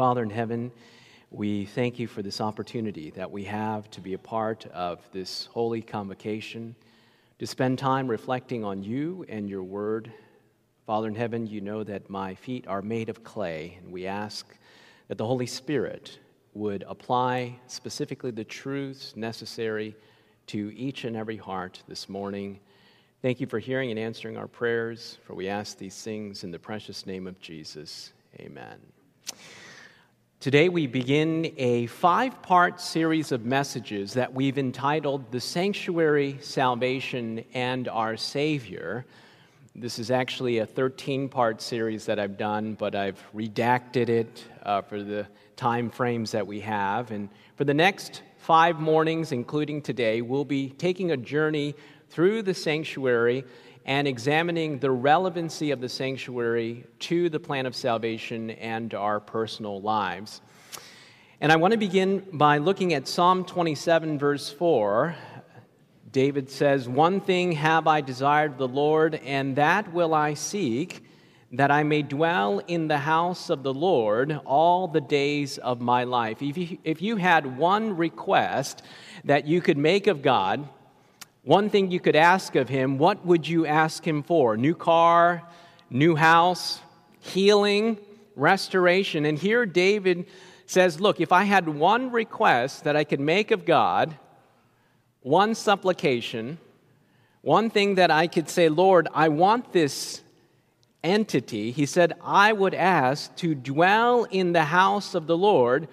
Father in heaven, we thank you for this opportunity that we have to be a part of this holy convocation, to spend time reflecting on you and your word. Father in heaven, you know that my feet are made of clay, and we ask that the Holy Spirit would apply specifically the truths necessary to each and every heart this morning. Thank you for hearing and answering our prayers, for we ask these things in the precious name of Jesus. Amen. Today, we begin a five part series of messages that we've entitled The Sanctuary, Salvation, and Our Savior. This is actually a 13 part series that I've done, but I've redacted it uh, for the time frames that we have. And for the next five mornings, including today, we'll be taking a journey through the sanctuary and examining the relevancy of the sanctuary to the plan of salvation and our personal lives. And I want to begin by looking at Psalm 27, verse 4. David says, One thing have I desired the Lord, and that will I seek, that I may dwell in the house of the Lord all the days of my life. If you, if you had one request that you could make of God, one thing you could ask of him, what would you ask him for? New car, new house, healing, restoration. And here David says, Look, if I had one request that I could make of God, one supplication, one thing that I could say, Lord, I want this entity, he said, I would ask to dwell in the house of the Lord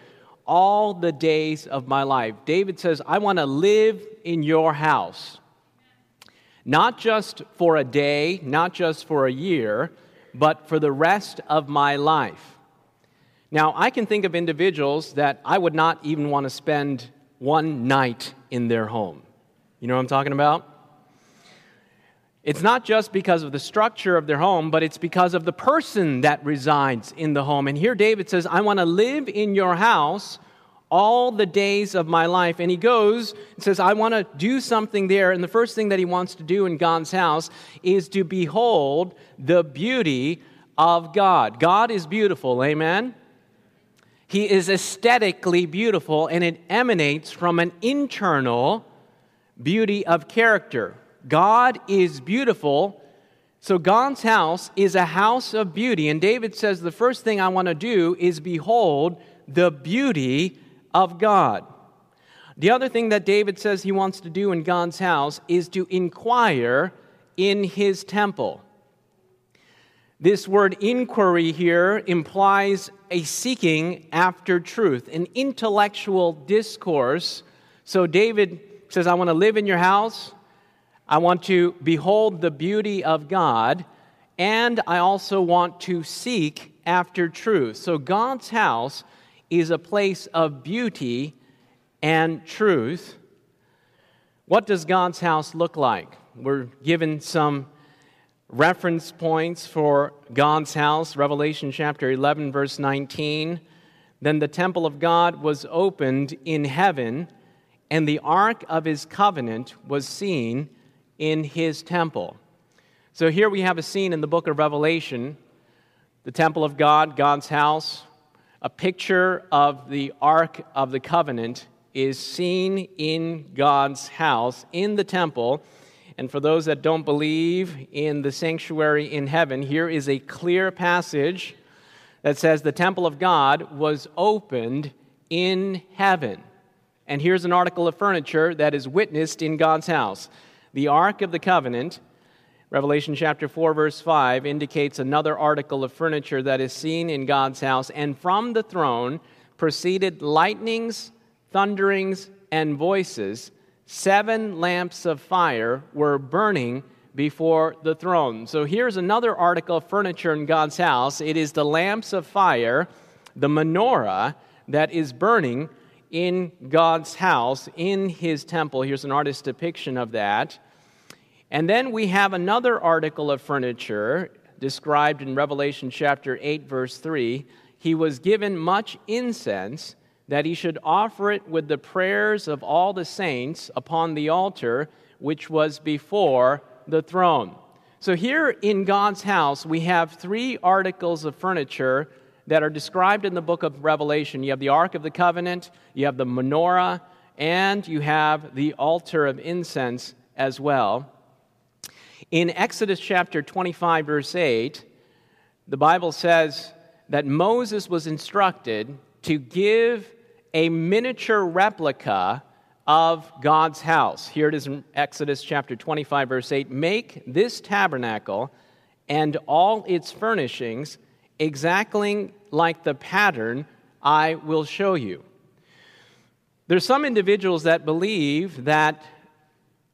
all the days of my life. David says, I want to live in your house. Not just for a day, not just for a year, but for the rest of my life. Now, I can think of individuals that I would not even want to spend one night in their home. You know what I'm talking about? It's not just because of the structure of their home, but it's because of the person that resides in the home. And here David says, I want to live in your house all the days of my life. And he goes and says, I want to do something there. And the first thing that he wants to do in God's house is to behold the beauty of God. God is beautiful, amen? He is aesthetically beautiful, and it emanates from an internal beauty of character. God is beautiful. So God's house is a house of beauty. And David says, The first thing I want to do is behold the beauty of God. The other thing that David says he wants to do in God's house is to inquire in his temple. This word inquiry here implies a seeking after truth, an intellectual discourse. So David says, I want to live in your house. I want to behold the beauty of God, and I also want to seek after truth. So, God's house is a place of beauty and truth. What does God's house look like? We're given some reference points for God's house Revelation chapter 11, verse 19. Then the temple of God was opened in heaven, and the ark of his covenant was seen in his temple. So here we have a scene in the book of Revelation the temple of God, God's house. A picture of the Ark of the Covenant is seen in God's house, in the temple. And for those that don't believe in the sanctuary in heaven, here is a clear passage that says the temple of God was opened in heaven. And here's an article of furniture that is witnessed in God's house. The Ark of the Covenant, Revelation chapter 4, verse 5, indicates another article of furniture that is seen in God's house. And from the throne proceeded lightnings, thunderings, and voices. Seven lamps of fire were burning before the throne. So here's another article of furniture in God's house. It is the lamps of fire, the menorah, that is burning in God's house, in his temple. Here's an artist's depiction of that. And then we have another article of furniture described in Revelation chapter 8, verse 3. He was given much incense that he should offer it with the prayers of all the saints upon the altar which was before the throne. So, here in God's house, we have three articles of furniture that are described in the book of Revelation. You have the Ark of the Covenant, you have the menorah, and you have the altar of incense as well. In Exodus chapter 25, verse 8, the Bible says that Moses was instructed to give a miniature replica of God's house. Here it is in Exodus chapter 25, verse 8 Make this tabernacle and all its furnishings exactly like the pattern I will show you. There's some individuals that believe that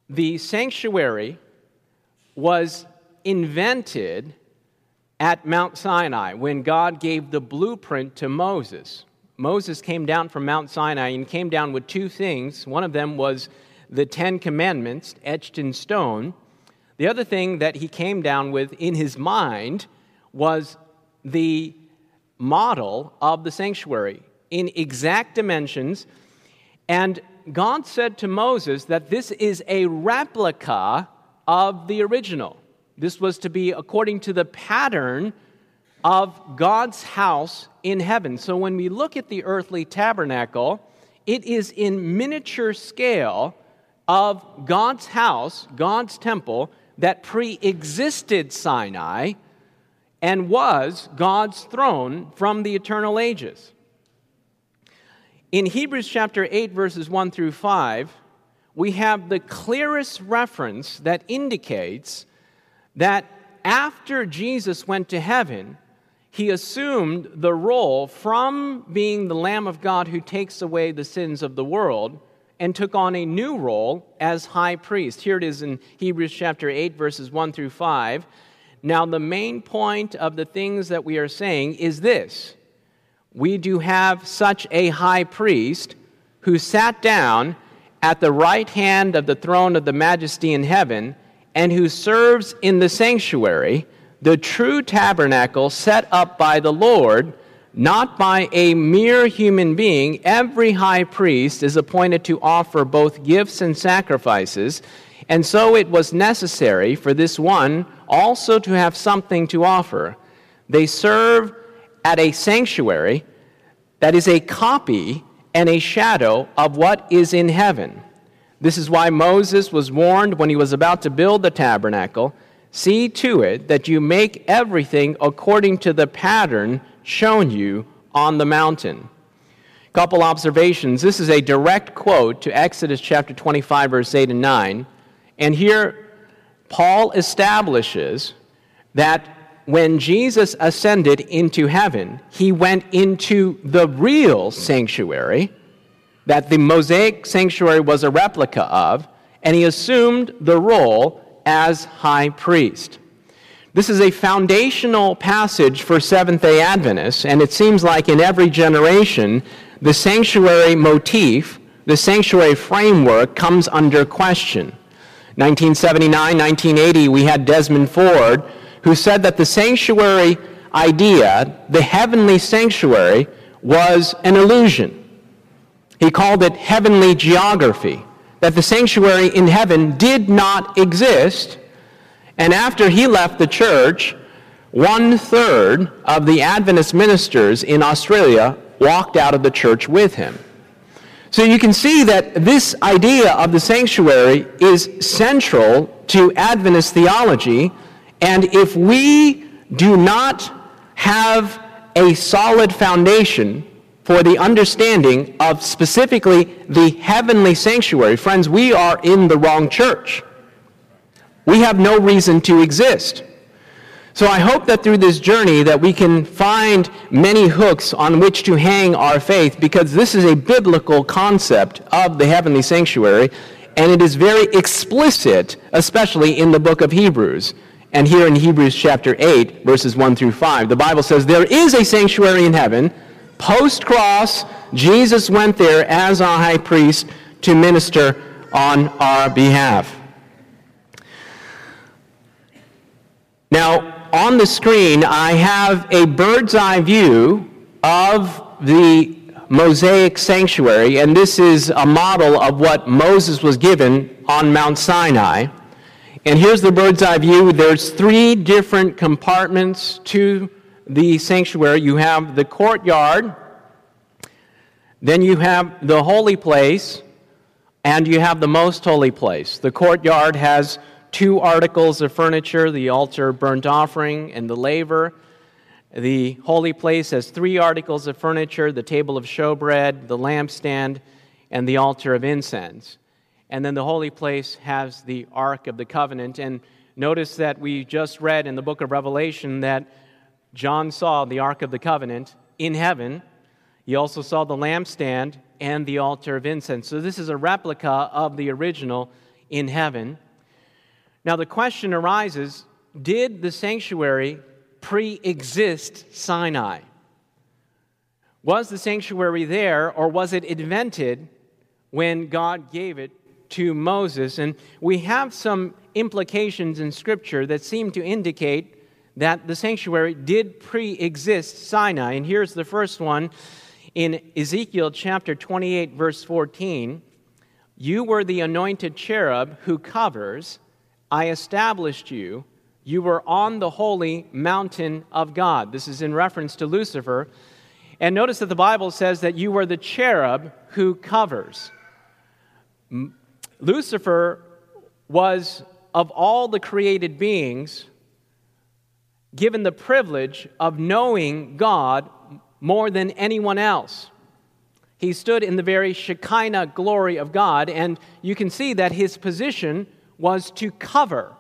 the sanctuary was invented at Mount Sinai when God gave the blueprint to Moses. Moses came down from Mount Sinai and came down with two things. One of them was the Ten Commandments etched in stone. The other thing that he came down with in his mind was the model of the sanctuary in exact dimensions. And God said to Moses that this is a replica of the original. This was to be according to the pattern of God's house in heaven. So when we look at the earthly tabernacle, it is in miniature scale of God's house, God's temple, that pre existed Sinai and was God's throne from the eternal ages. In Hebrews chapter 8, verses 1 through 5, we have the clearest reference that indicates that after Jesus went to heaven, he assumed the role from being the Lamb of God who takes away the sins of the world and took on a new role as high priest. Here it is in Hebrews chapter 8, verses 1 through 5. Now, the main point of the things that we are saying is this we do have such a high priest who sat down at the right hand of the throne of the majesty in heaven and who serves in the sanctuary the true tabernacle set up by the Lord, not by a mere human being, every high priest is appointed to offer both gifts and sacrifices, and so it was necessary for this one also to have something to offer. They serve at a sanctuary that is a copy and a shadow of what is in heaven. This is why Moses was warned when he was about to build the tabernacle See to it that you make everything according to the pattern shown you on the mountain. Couple observations. This is a direct quote to Exodus chapter 25, verse 8 and 9. And here, Paul establishes that when Jesus ascended into heaven, he went into the real sanctuary that the Mosaic sanctuary was a replica of, and he assumed the role as high priest. This is a foundational passage for Seventh day Adventists, and it seems like in every generation, the sanctuary motif, the sanctuary framework comes under question. 1979, 1980, we had Desmond Ford, who said that the sanctuary idea, the heavenly sanctuary, was an illusion. He called it heavenly geography that the sanctuary in heaven did not exist. And after he left the church, one third of the Adventist ministers in Australia walked out of the church with him. So you can see that this idea of the sanctuary is central to Adventist theology. And if we do not have a solid foundation for the understanding of specifically the heavenly sanctuary. Friends, we are in the wrong church. We have no reason to exist. So I hope that through this journey that we can find many hooks on which to hang our faith because this is a biblical concept of the heavenly sanctuary and it is very explicit especially in the book of Hebrews. And here in Hebrews chapter 8 verses 1 through 5 the Bible says there is a sanctuary in heaven Post cross, Jesus went there as our high priest to minister on our behalf. Now, on the screen, I have a bird's eye view of the Mosaic sanctuary, and this is a model of what Moses was given on Mount Sinai. And here's the bird's eye view. There's three different compartments to the sanctuary, you have the courtyard, then you have the holy place, and you have the most holy place. The courtyard has two articles of furniture the altar, burnt offering, and the laver. The holy place has three articles of furniture the table of showbread, the lampstand, and the altar of incense. And then the holy place has the Ark of the Covenant. And notice that we just read in the book of Revelation that John saw the Ark of the Covenant in heaven. He also saw the lampstand and the altar of incense. So this is a replica of the original in heaven. Now the question arises did the sanctuary pre exist Sinai? Was the sanctuary there or was it invented when God gave it to Moses? And we have some implications in Scripture that seem to indicate that the sanctuary did pre exist Sinai. And here's the first one in Ezekiel chapter 28, verse 14. You were the anointed cherub who covers I established you. You were on the holy mountain of God. This is in reference to Lucifer. And notice that the Bible says that you were the cherub who covers. Lucifer was, of all the created beings, given the privilege of knowing God more than anyone else. He stood in the very Shekinah glory of God, and you can see that his position was to cover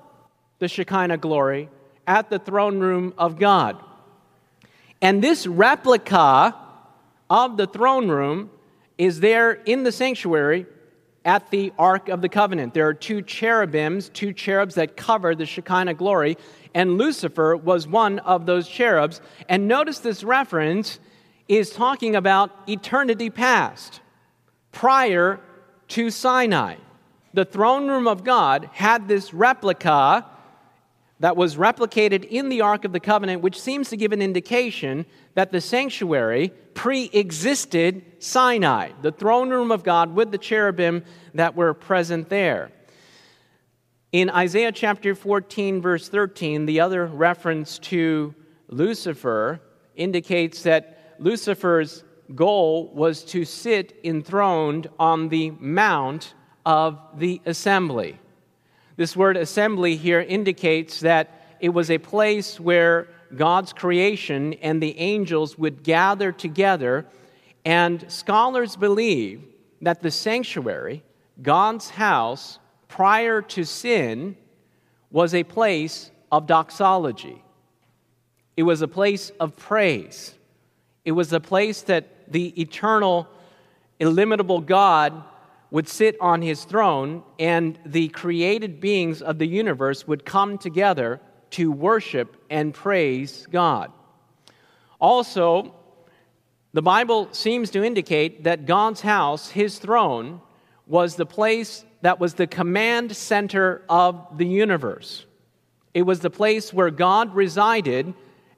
the Shekinah glory at the throne room of God. And this replica of the throne room is there in the sanctuary at the Ark of the Covenant. There are two cherubims, two cherubs that cover the Shekinah glory, and Lucifer was one of those cherubs. And notice this reference is talking about eternity past, prior to Sinai the throne room of God had this replica that was replicated in the Ark of the Covenant, which seems to give an indication that the sanctuary pre existed Sinai, the throne room of God with the cherubim that were present there. In Isaiah chapter 14, verse 13, the other reference to Lucifer indicates that Lucifer's goal was to sit enthroned on the mount of the assembly. This word assembly here indicates that it was a place where God's creation and the angels would gather together, and scholars believe that the sanctuary, God's house, prior to sin, was a place of doxology. It was a place of praise. It was a place that the eternal, illimitable God would sit on his throne, and the created beings of the universe would come together to worship and praise God. Also, the Bible seems to indicate that God's house, his throne, was the place that was the command center of the universe. It was the place where God resided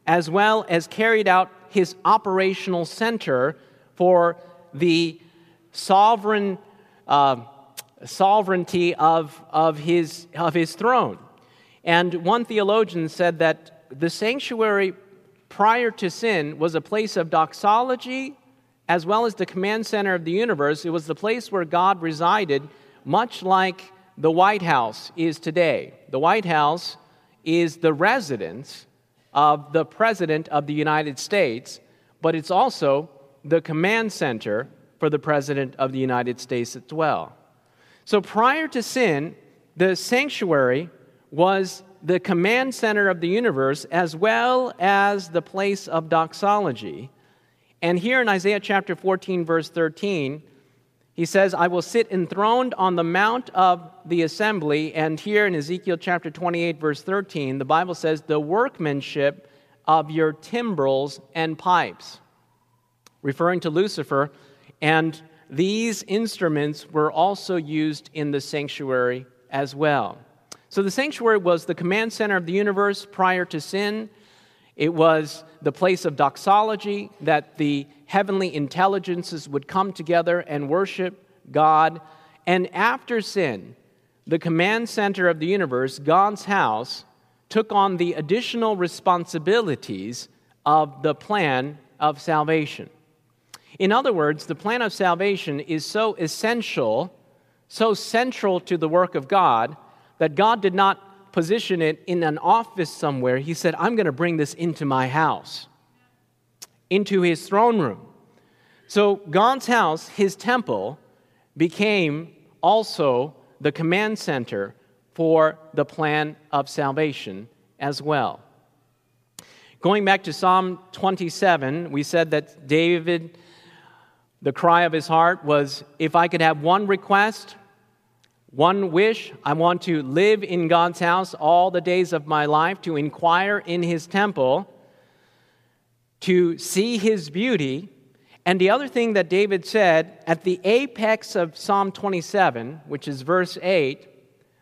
as well as carried out his operational center for the sovereign uh, sovereignty of, of, his, of his throne. And one theologian said that the sanctuary prior to sin was a place of doxology as well as the command center of the universe. It was the place where God resided, much like the White House is today. The White House is the residence of the President of the United States, but it's also the command center for the President of the United States as well. So prior to sin, the sanctuary was the command center of the universe as well as the place of doxology. And here in Isaiah chapter 14, verse 13, he says, I will sit enthroned on the mount of the assembly. And here in Ezekiel chapter 28, verse 13, the Bible says, the workmanship of your timbrels and pipes. Referring to Lucifer, and these instruments were also used in the sanctuary as well. So the sanctuary was the command center of the universe prior to sin. It was the place of doxology that the heavenly intelligences would come together and worship God. And after sin, the command center of the universe, God's house, took on the additional responsibilities of the plan of salvation. In other words, the plan of salvation is so essential, so central to the work of God, that God did not position it in an office somewhere. He said, I'm going to bring this into my house, into his throne room. So God's house, his temple, became also the command center for the plan of salvation as well. Going back to Psalm 27, we said that David, the cry of his heart was if I could have one request, one wish, I want to live in God's house all the days of my life, to inquire in his temple, to see his beauty. And the other thing that David said at the apex of Psalm 27, which is verse 8,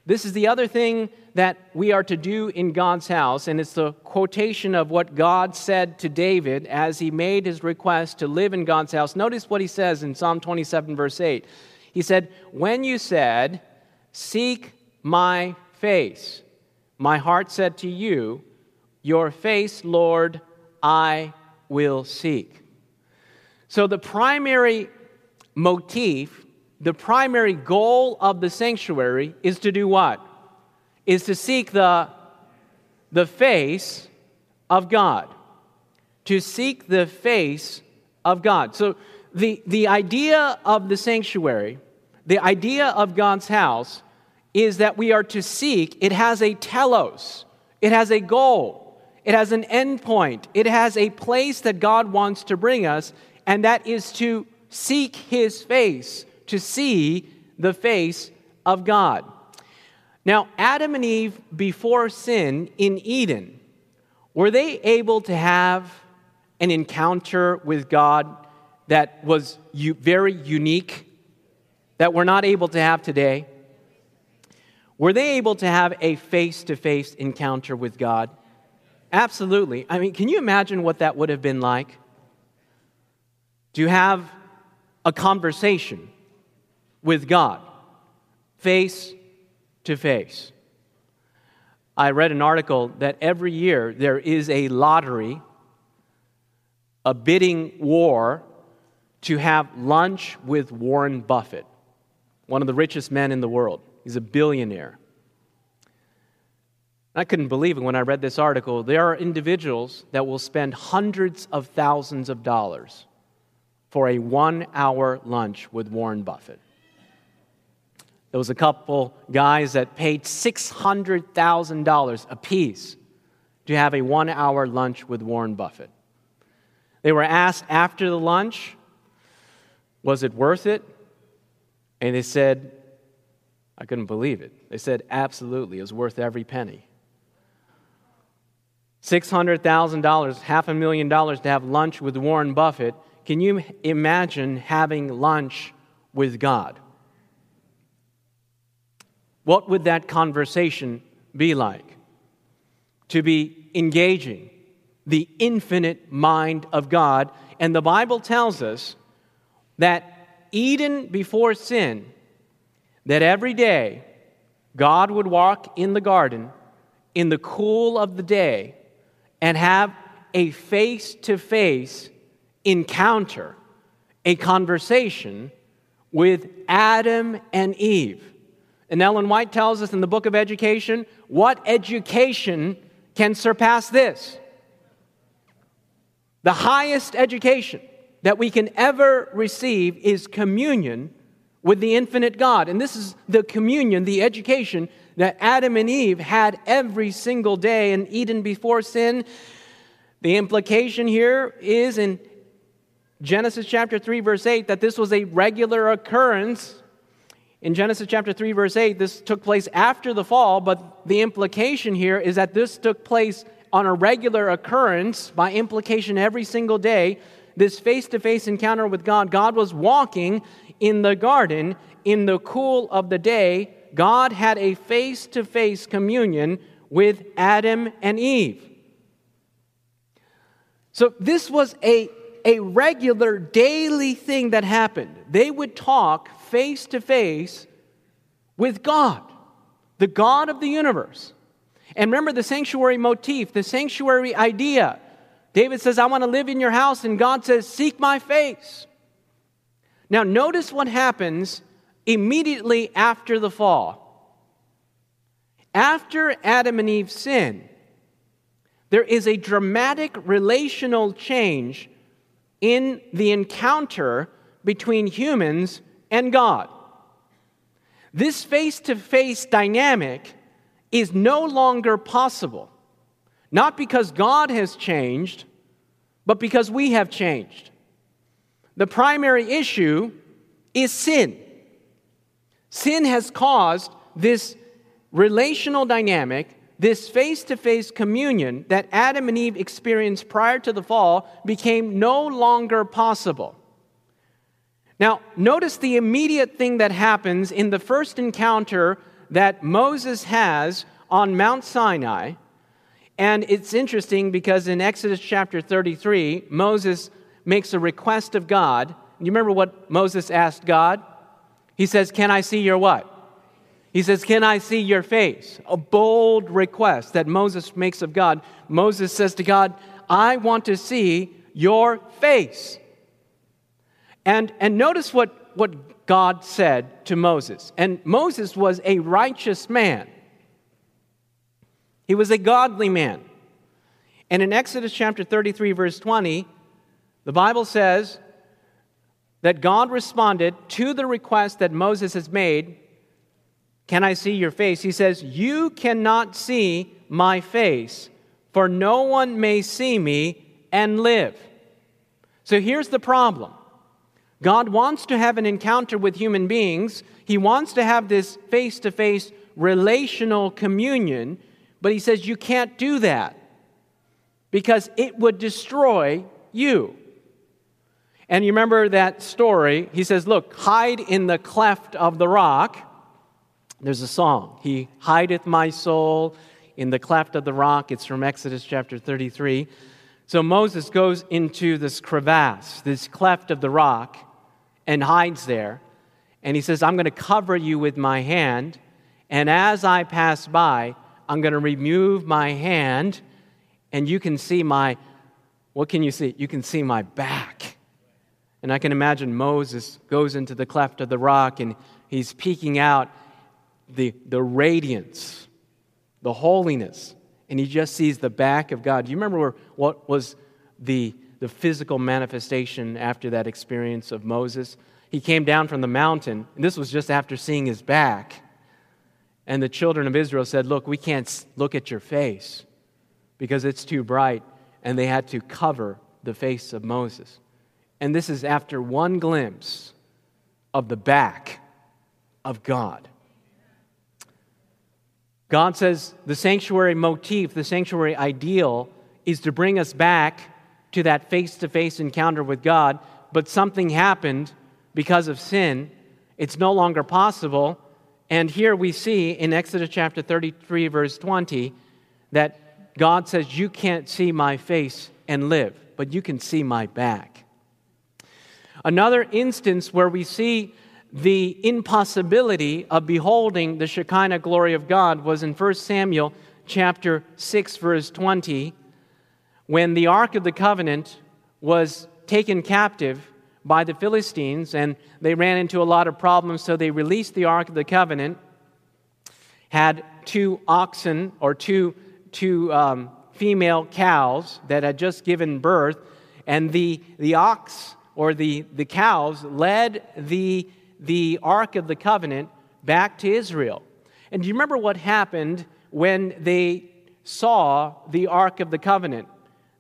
this is the other thing that we are to do in God's house, and it's the quotation of what God said to David as he made his request to live in God's house. Notice what he says in Psalm 27, verse 8. He said, When you said, Seek my face, my heart said to you, Your face, Lord, I will seek. So the primary motif the primary goal of the sanctuary is to do what? Is to seek the, the face of God. To seek the face of God. So the, the idea of the sanctuary, the idea of God's house, is that we are to seek, it has a telos, it has a goal, it has an endpoint, it has a place that God wants to bring us, and that is to seek His face to see the face of God. Now, Adam and Eve, before sin in Eden, were they able to have an encounter with God that was very unique, that we're not able to have today? Were they able to have a face to face encounter with God? Absolutely. I mean, can you imagine what that would have been like? To have a conversation with God, face to face. I read an article that every year there is a lottery, a bidding war to have lunch with Warren Buffett, one of the richest men in the world. He's a billionaire. I couldn't believe it when I read this article. There are individuals that will spend hundreds of thousands of dollars for a one hour lunch with Warren Buffett. There was a couple guys that paid $600,000 apiece to have a one hour lunch with Warren Buffett. They were asked after the lunch, was it worth it? And they said, I couldn't believe it. They said, absolutely, it was worth every penny. $600,000, half a million dollars to have lunch with Warren Buffett. Can you imagine having lunch with God? What would that conversation be like? To be engaging the infinite mind of God. And the Bible tells us that Eden before sin, that every day God would walk in the garden in the cool of the day and have a face to face encounter, a conversation with Adam and Eve. And Ellen White tells us in the book of education what education can surpass this? The highest education that we can ever receive is communion with the infinite God. And this is the communion, the education that Adam and Eve had every single day in Eden before sin. The implication here is in Genesis chapter 3, verse 8, that this was a regular occurrence in Genesis chapter 3, verse 8, this took place after the fall, but the implication here is that this took place on a regular occurrence, by implication, every single day. This face to face encounter with God, God was walking in the garden in the cool of the day. God had a face to face communion with Adam and Eve. So, this was a, a regular daily thing that happened. They would talk face to face with God, the God of the universe. And remember the sanctuary motif, the sanctuary idea. David says, I want to live in your house, and God says, Seek my face. Now, notice what happens immediately after the fall. After Adam and Eve sin, there is a dramatic relational change in the encounter between humans and God. This face to face dynamic is no longer possible, not because God has changed, but because we have changed. The primary issue is sin. Sin has caused this relational dynamic, this face to face communion that Adam and Eve experienced prior to the fall became no longer possible. Now, notice the immediate thing that happens in the first encounter that Moses has on Mount Sinai. And it's interesting because in Exodus chapter 33, Moses makes a request of God. You remember what Moses asked God? He says, Can I see your what? He says, Can I see your face? A bold request that Moses makes of God. Moses says to God, I want to see your face. And, and notice what, what God said to Moses. And Moses was a righteous man, he was a godly man. And in Exodus chapter 33, verse 20, the Bible says that God responded to the request that Moses has made Can I see your face? He says, You cannot see my face, for no one may see me and live. So here's the problem God wants to have an encounter with human beings. He wants to have this face to face relational communion, but He says you can't do that because it would destroy you. And you remember that story? He says, Look, hide in the cleft of the rock. There's a song. He hideth my soul in the cleft of the rock. It's from Exodus chapter 33. So Moses goes into this crevasse, this cleft of the rock, and hides there. And he says, I'm going to cover you with my hand. And as I pass by, I'm going to remove my hand, and you can see my, what can you see? You can see my back. And I can imagine Moses goes into the cleft of the rock and he's peeking out the, the radiance, the holiness, and he just sees the back of God. Do you remember where, what was the the physical manifestation after that experience of Moses. He came down from the mountain, and this was just after seeing his back. And the children of Israel said, Look, we can't look at your face because it's too bright. And they had to cover the face of Moses. And this is after one glimpse of the back of God. God says the sanctuary motif, the sanctuary ideal, is to bring us back to that face to face encounter with God, but something happened because of sin. It's no longer possible. And here we see in Exodus chapter 33, verse 20, that God says, You can't see my face and live, but you can see my back. Another instance where we see the impossibility of beholding the Shekinah glory of God was in 1 Samuel chapter 6, verse 20 when the Ark of the Covenant was taken captive by the Philistines and they ran into a lot of problems, so they released the Ark of the Covenant, had two oxen or two, two um, female cows that had just given birth, and the, the ox or the, the cows led the, the Ark of the Covenant back to Israel. And do you remember what happened when they saw the Ark of the Covenant?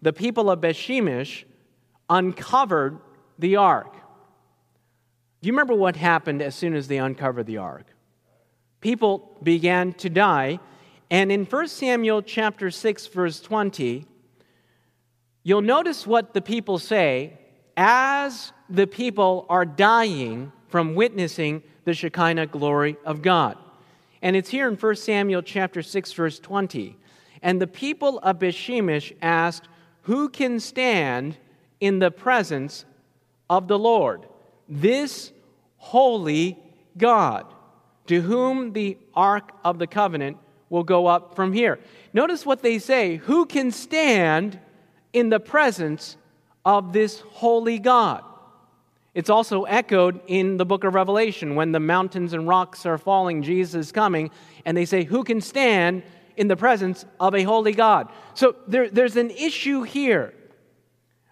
The people of Bethshemesh uncovered the ark. Do you remember what happened as soon as they uncovered the ark? People began to die. And in 1 Samuel chapter 6 verse 20, you'll notice what the people say as the people are dying from witnessing the Shekinah glory of God. And it's here in 1 Samuel chapter 6 verse 20. And the people of Bethshemesh asked, who can stand in the presence of the Lord? This holy God, to whom the ark of the covenant will go up from here. Notice what they say Who can stand in the presence of this holy God. It's also echoed in the book of Revelation when the mountains and rocks are falling, Jesus is coming, and they say, Who can stand in the presence of a holy God? So there, there's an issue here.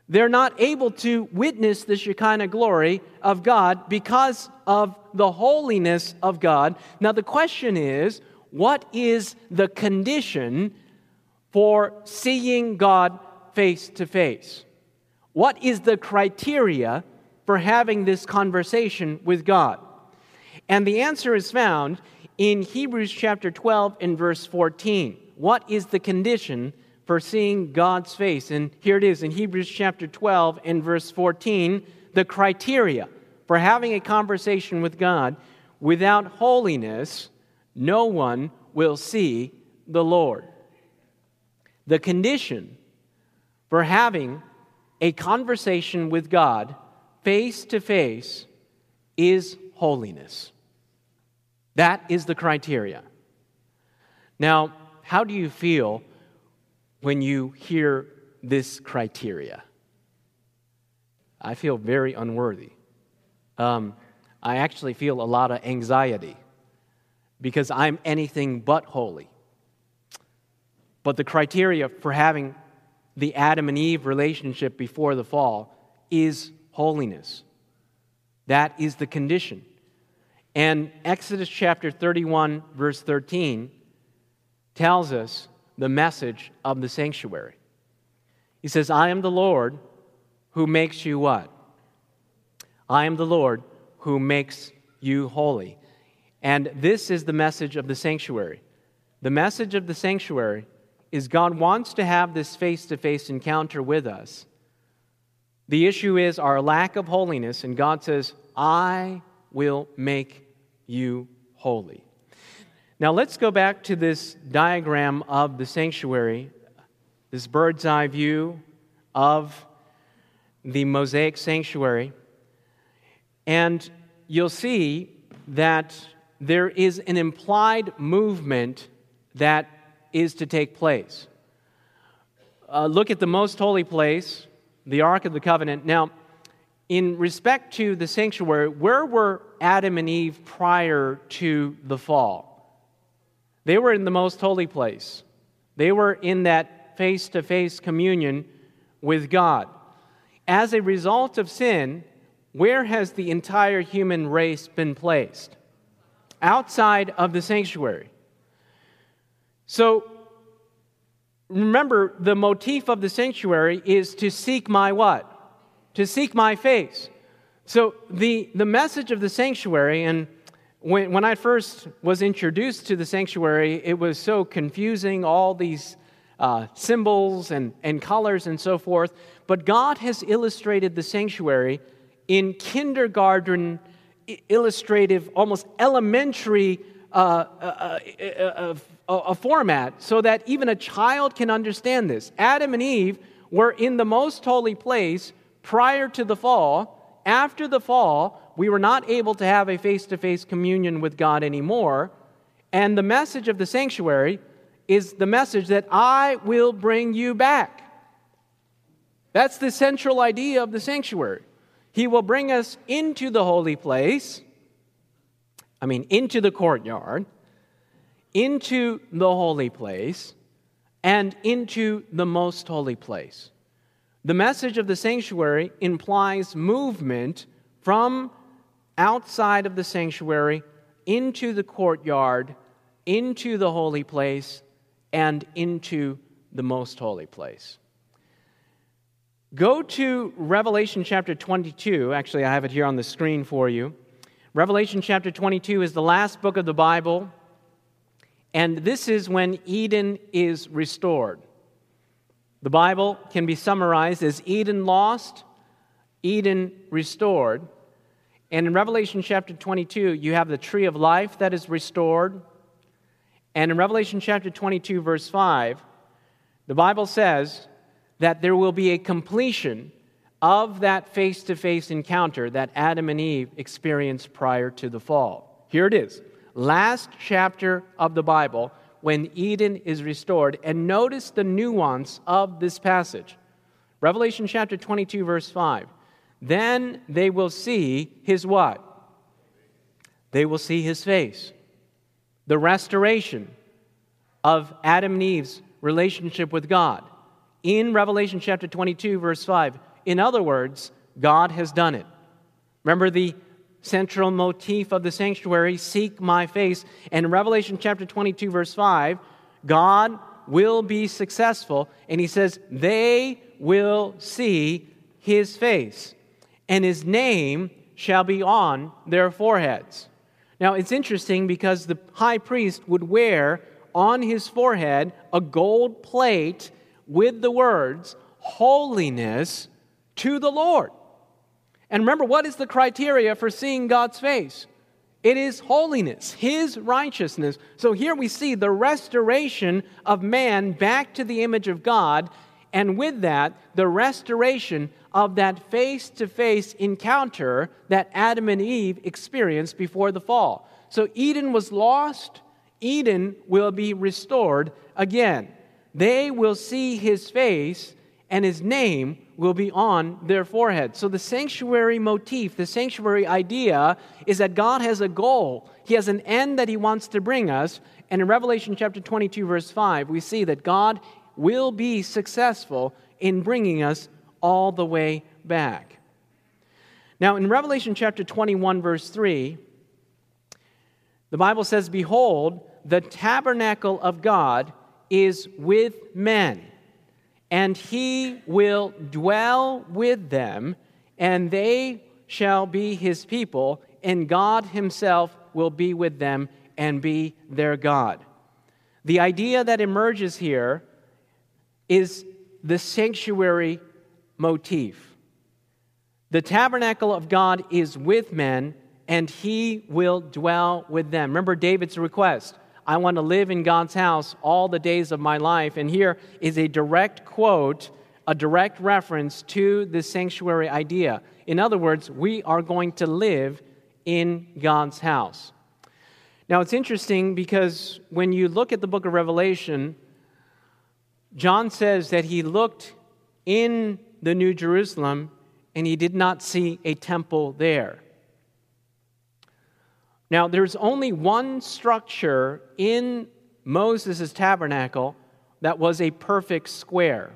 They're not able to witness the Shekinah glory of God because of the holiness of God. Now, the question is what is the condition for seeing God face to face? What is the criteria for having this conversation with God? And the answer is found in Hebrews chapter 12 and verse 14. What is the condition for seeing God's face? And here it is in Hebrews chapter 12 and verse 14 the criteria for having a conversation with God without holiness, no one will see the Lord. The condition for having a conversation with God face to face is holiness. That is the criteria. Now, how do you feel when you hear this criteria? I feel very unworthy. Um, I actually feel a lot of anxiety because I'm anything but holy. But the criteria for having the Adam and Eve relationship before the fall is holiness. That is the condition. And Exodus chapter 31, verse 13, tells us the message of the sanctuary. He says, I am the Lord who makes you what? I am the Lord who makes you holy. And this is the message of the sanctuary. The message of the sanctuary is God wants to have this face to face encounter with us. The issue is our lack of holiness, and God says, I will make you holy. Now let's go back to this diagram of the sanctuary, this bird's eye view of the Mosaic sanctuary. And you'll see that there is an implied movement that is to take place. Uh, look at the most holy place, the Ark of the Covenant. Now, in respect to the sanctuary, where were Adam and Eve prior to the fall? They were in the most holy place. They were in that face to face communion with God. As a result of sin, where has the entire human race been placed? Outside of the sanctuary. So remember, the motif of the sanctuary is to seek my what? To seek my face. So the, the message of the sanctuary, and when, when I first was introduced to the sanctuary, it was so confusing, all these uh, symbols and, and colors and so forth. But God has illustrated the sanctuary in kindergarten illustrative, almost elementary uh, uh, uh, a format so that even a child can understand this. Adam and Eve were in the most holy place prior to the fall. After the fall, we were not able to have a face to face communion with God anymore. And the message of the sanctuary is the message that I will bring you back. That's the central idea of the sanctuary. He will bring us into the holy place, I mean, into the courtyard into the holy place and into the most holy place. The message of the sanctuary implies movement from outside of the sanctuary into the courtyard, into the holy place, and into the most holy place. Go to Revelation chapter 22. Actually, I have it here on the screen for you. Revelation chapter 22 is the last book of the Bible. And this is when Eden is restored. The Bible can be summarized as Eden lost, Eden restored. And in Revelation chapter 22, you have the tree of life that is restored. And in Revelation chapter 22, verse 5, the Bible says that there will be a completion of that face to face encounter that Adam and Eve experienced prior to the fall. Here it is last chapter of the Bible when Eden is restored. And notice the nuance of this passage. Revelation chapter 22, verse 5. Then they will see his what? They will see his face. The restoration of Adam and Eve's relationship with God. In Revelation chapter 22, verse 5. In other words, God has done it. Remember the central motif of the sanctuary seek my face. And in Revelation chapter 22, verse 5, God will be successful. And he says, they will see his face, and his name shall be on their foreheads. Now, it's interesting because the high priest would wear on his forehead a gold plate with the words, Holiness to the Lord. And remember, what is the criteria for seeing God's face? It is holiness, His righteousness. So here we see the restoration of man back to the image of God, and with that, the restoration of that face to face encounter that Adam and Eve experienced before the fall. So Eden was lost, Eden will be restored again. They will see His face, and His name will be on their forehead. So the sanctuary motif, the sanctuary idea is that God has a goal. He has an end that he wants to bring us. And in Revelation chapter 22 verse 5, we see that God will be successful in bringing us all the way back. Now in Revelation chapter 21 verse 3, the Bible says, "Behold, the tabernacle of God is with men." And he will dwell with them, and they shall be his people, and God himself will be with them and be their God. The idea that emerges here is the sanctuary motif. The tabernacle of God is with men, and he will dwell with them. Remember David's request I want to live in God's house all the days of my life. And here is a direct quote, a direct reference to the sanctuary idea. In other words, we are going to live in God's house. Now, it's interesting because when you look at the book of Revelation, John says that he looked in the New Jerusalem and he did not see a temple there. Now, there's only one structure in Moses' tabernacle that was a perfect square,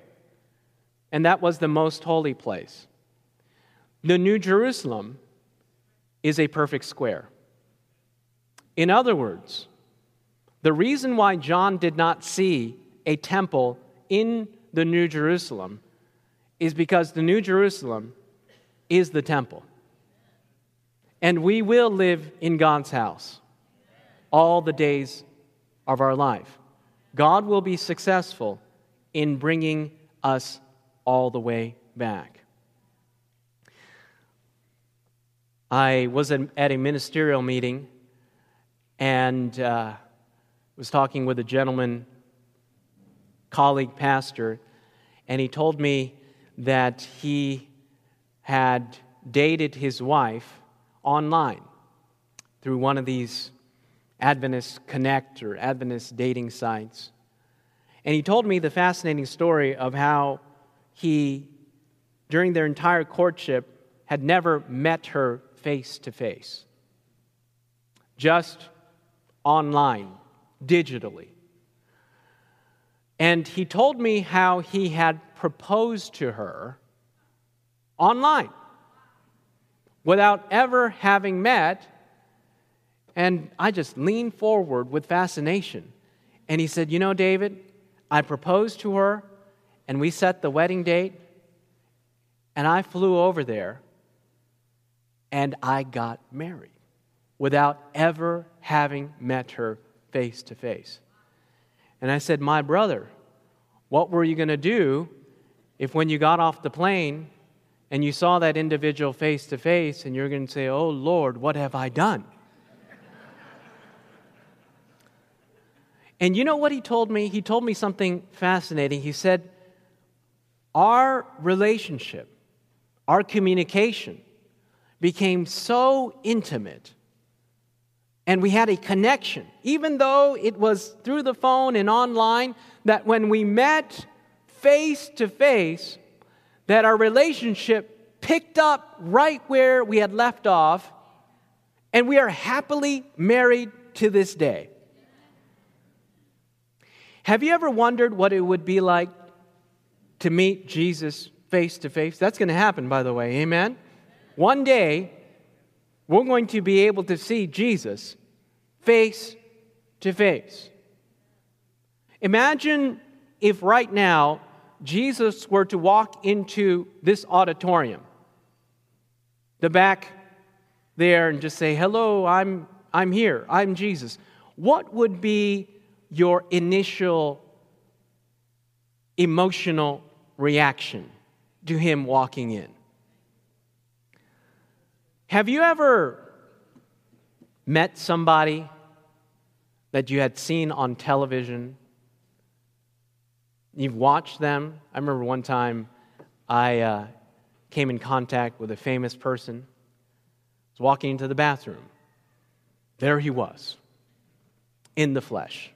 and that was the most holy place. The New Jerusalem is a perfect square. In other words, the reason why John did not see a temple in the New Jerusalem is because the New Jerusalem is the temple. And we will live in God's house all the days of our life. God will be successful in bringing us all the way back. I was at a ministerial meeting and uh, was talking with a gentleman, colleague pastor, and he told me that he had dated his wife online through one of these Adventist Connect or Adventist dating sites. And he told me the fascinating story of how he, during their entire courtship, had never met her face to face, just online, digitally. And he told me how he had proposed to her online without ever having met. And I just leaned forward with fascination. And he said, You know, David, I proposed to her, and we set the wedding date, and I flew over there, and I got married without ever having met her face to face. And I said, My brother, what were you going to do if when you got off the plane and you saw that individual face to face, and you're going to say, Oh Lord, what have I done? and you know what he told me? He told me something fascinating. He said, Our relationship, our communication became so intimate and we had a connection, even though it was through the phone and online, that when we met face to face, that our relationship picked up right where we had left off, and we are happily married to this day. Have you ever wondered what it would be like to meet Jesus face to face? That's going to happen, by the way. Amen? One day, we're going to be able to see Jesus face to face. Imagine if right now Jesus were to walk into this auditorium, the back there, and just say, Hello, I'm, I'm here, I'm Jesus. What would be your initial emotional reaction to him walking in? Have you ever met somebody that you had seen on television? You've watched them. I remember one time I uh, came in contact with a famous person. I was walking into the bathroom. There he was, in the flesh.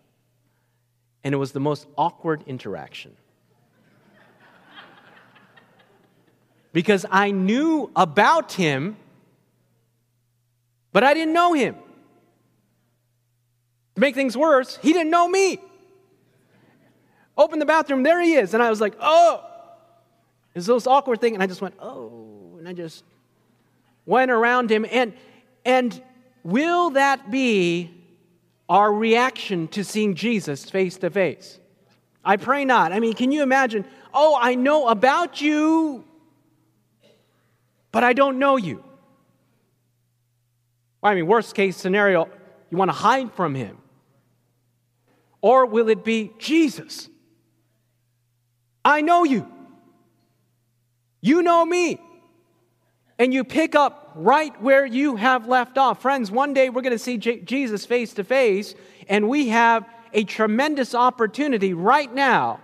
And it was the most awkward interaction. because I knew about him but I didn't know him. To make things worse, he didn't know me. Open the bathroom, there he is. And I was like, oh, it's this awkward thing. And I just went, oh, and I just went around him. And, and will that be our reaction to seeing Jesus face to face? I pray not. I mean, can you imagine? Oh, I know about you, but I don't know you. I mean, worst case scenario, you want to hide from him. Or will it be Jesus? I know you. You know me. And you pick up right where you have left off. Friends, one day we're going to see J- Jesus face to face, and we have a tremendous opportunity right now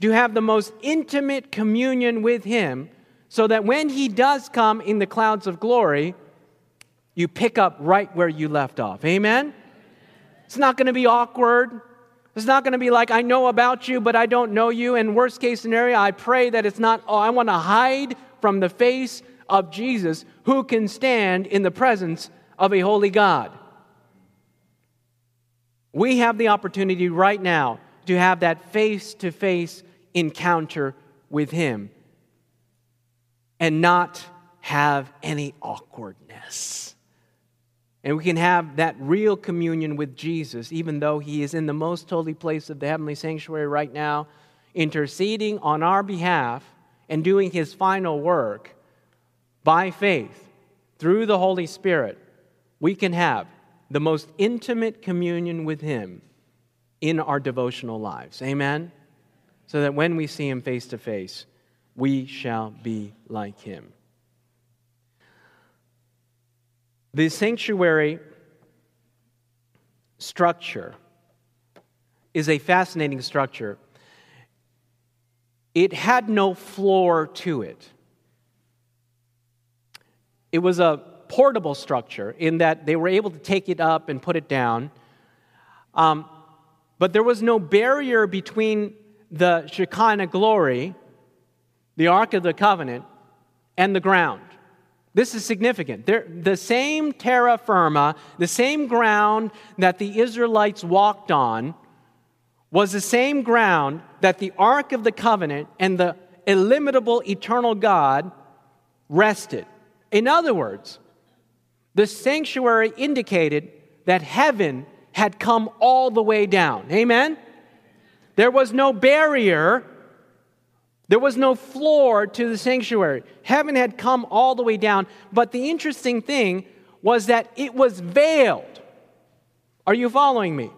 to have the most intimate communion with Him so that when He does come in the clouds of glory, you pick up right where you left off. Amen? It's not going to be awkward. It's not going to be like, I know about you, but I don't know you. And worst case scenario, I pray that it's not, oh, I want to hide from the face of Jesus who can stand in the presence of a holy God. We have the opportunity right now to have that face to face encounter with Him and not have any awkwardness. And we can have that real communion with Jesus, even though He is in the most holy place of the heavenly sanctuary right now, interceding on our behalf and doing His final work by faith through the Holy Spirit. We can have the most intimate communion with Him in our devotional lives. Amen? So that when we see Him face to face, we shall be like Him. The sanctuary structure is a fascinating structure. It had no floor to it. It was a portable structure in that they were able to take it up and put it down. Um, but there was no barrier between the Shekinah glory, the Ark of the Covenant, and the ground. This is significant. They're, the same terra firma, the same ground that the Israelites walked on, was the same ground that the Ark of the Covenant and the illimitable eternal God rested. In other words, the sanctuary indicated that heaven had come all the way down. Amen? There was no barrier there was no floor to the sanctuary. Heaven had come all the way down. But the interesting thing was that it was veiled. Are you following me?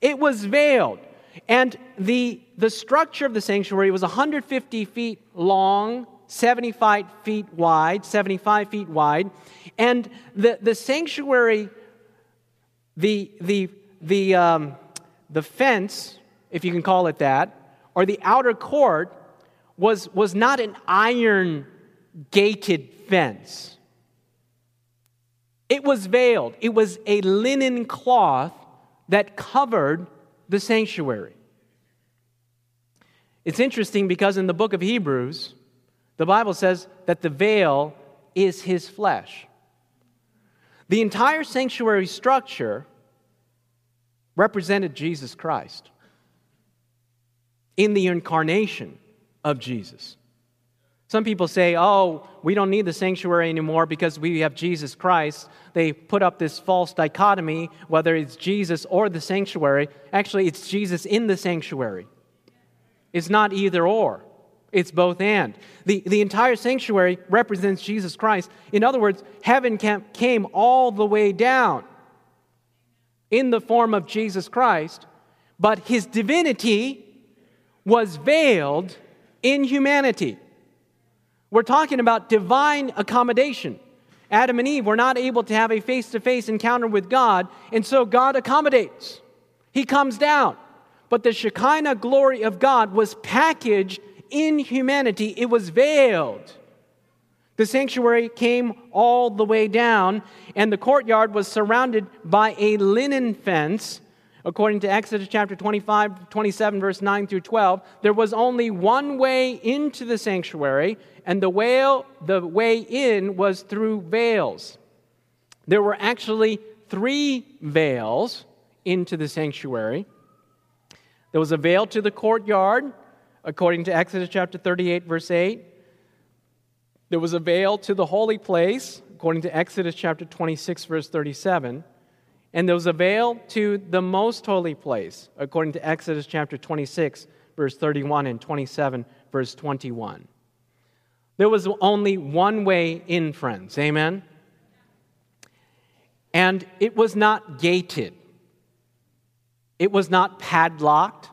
It was veiled. And the, the structure of the sanctuary was 150 feet long, 75 feet wide, 75 feet wide. And the, the sanctuary, the, the, the, um, the fence, if you can call it that, or the outer court, was, was not an iron gated fence. It was veiled. It was a linen cloth that covered the sanctuary. It's interesting because in the book of Hebrews, The Bible says that the veil is his flesh. The entire sanctuary structure represented Jesus Christ in the incarnation of Jesus. Some people say, oh, we don't need the sanctuary anymore because we have Jesus Christ. They put up this false dichotomy, whether it's Jesus or the sanctuary. Actually, it's Jesus in the sanctuary. It's not either or, it's both and. The, the entire sanctuary represents Jesus Christ. In other words, heaven came all the way down in the form of Jesus Christ, but his divinity was veiled in humanity. We're talking about divine accommodation. Adam and Eve were not able to have a face to face encounter with God, and so God accommodates. He comes down. But the Shekinah glory of God was packaged in humanity, it was veiled. The sanctuary came all the way down, and the courtyard was surrounded by a linen fence According to Exodus chapter 25, 27, verse 9 through 12, there was only one way into the sanctuary, and the, way, the way in was through veils. There were actually three veils into the sanctuary. There was a veil to the courtyard, according to Exodus chapter 38, verse 8. There was a veil to the holy place, according to Exodus chapter 26, verse 37. And there was a veil to the most holy place, according to Exodus chapter 26, verse 31, and 27, verse 21. There was only one way in, friends. Amen? And it was not gated, it was not padlocked,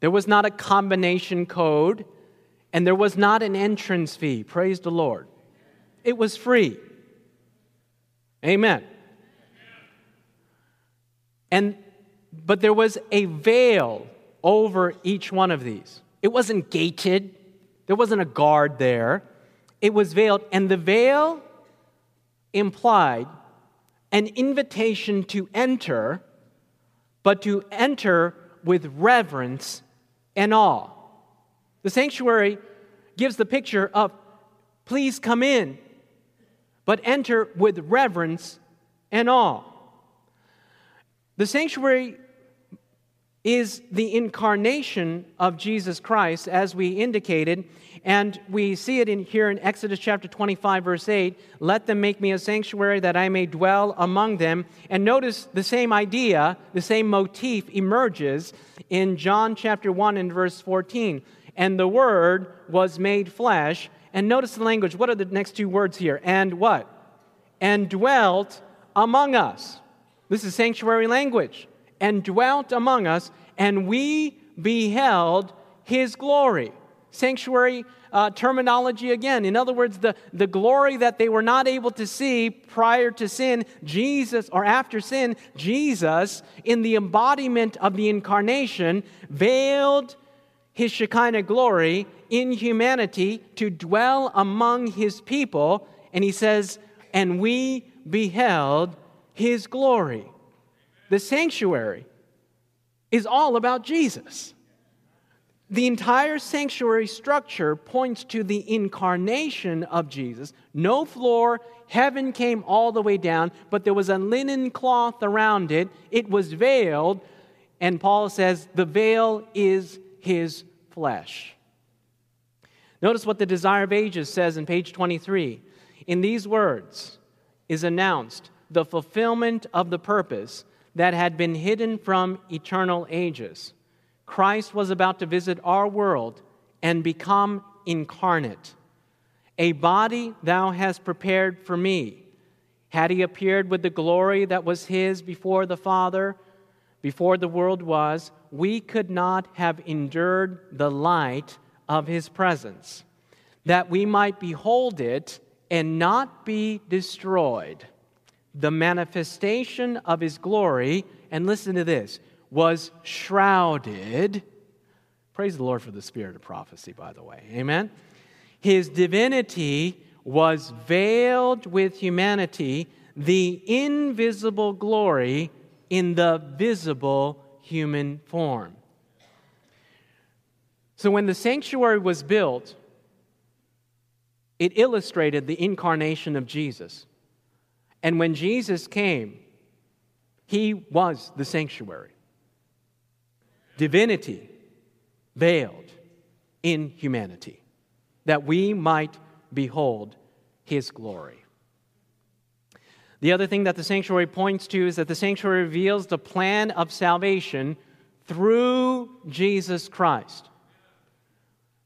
there was not a combination code, and there was not an entrance fee. Praise the Lord. It was free. Amen. And but there was a veil over each one of these. It wasn't gated. There wasn't a guard there. It was veiled and the veil implied an invitation to enter, but to enter with reverence and awe. The sanctuary gives the picture of please come in, but enter with reverence and awe. The sanctuary is the incarnation of Jesus Christ, as we indicated, and we see it in here in Exodus chapter 25, verse 8. Let them make me a sanctuary that I may dwell among them. And notice the same idea, the same motif emerges in John chapter 1 and verse 14. And the Word was made flesh. And notice the language. What are the next two words here? And what? And dwelt among us. This is sanctuary language. And dwelt among us, and we beheld his glory. Sanctuary uh, terminology again. In other words, the, the glory that they were not able to see prior to sin, Jesus, or after sin, Jesus, in the embodiment of the incarnation, veiled his Shekinah glory in humanity to dwell among his people. And he says, and we beheld his glory. The sanctuary is all about Jesus. The entire sanctuary structure points to the incarnation of Jesus. No floor, heaven came all the way down, but there was a linen cloth around it. It was veiled, and Paul says the veil is his flesh. Notice what the Desire of Ages says in page 23. In these words is announced the fulfillment of the purpose that had been hidden from eternal ages. Christ was about to visit our world and become incarnate. A body thou hast prepared for me. Had he appeared with the glory that was his before the Father, before the world was, we could not have endured the light of his presence, that we might behold it and not be destroyed the manifestation of his glory, and listen to this, was shrouded. Praise the Lord for the spirit of prophecy, by the way. Amen. His divinity was veiled with humanity, the invisible glory in the visible human form. So when the sanctuary was built, it illustrated the incarnation of Jesus. And when Jesus came, he was the sanctuary. Divinity veiled in humanity, that we might behold his glory. The other thing that the sanctuary points to is that the sanctuary reveals the plan of salvation through Jesus Christ.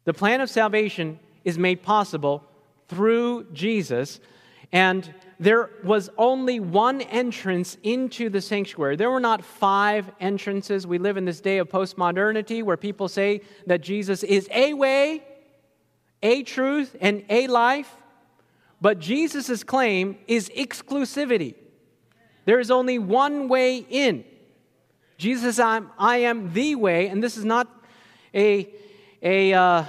The plan of salvation is made possible through Jesus, and there was only one entrance into the sanctuary. There were not five entrances. We live in this day of postmodernity where people say that Jesus is a way, a truth, and a life. But Jesus' claim is exclusivity. There is only one way in. Jesus I'm, I am the way, and this is not a, a, uh,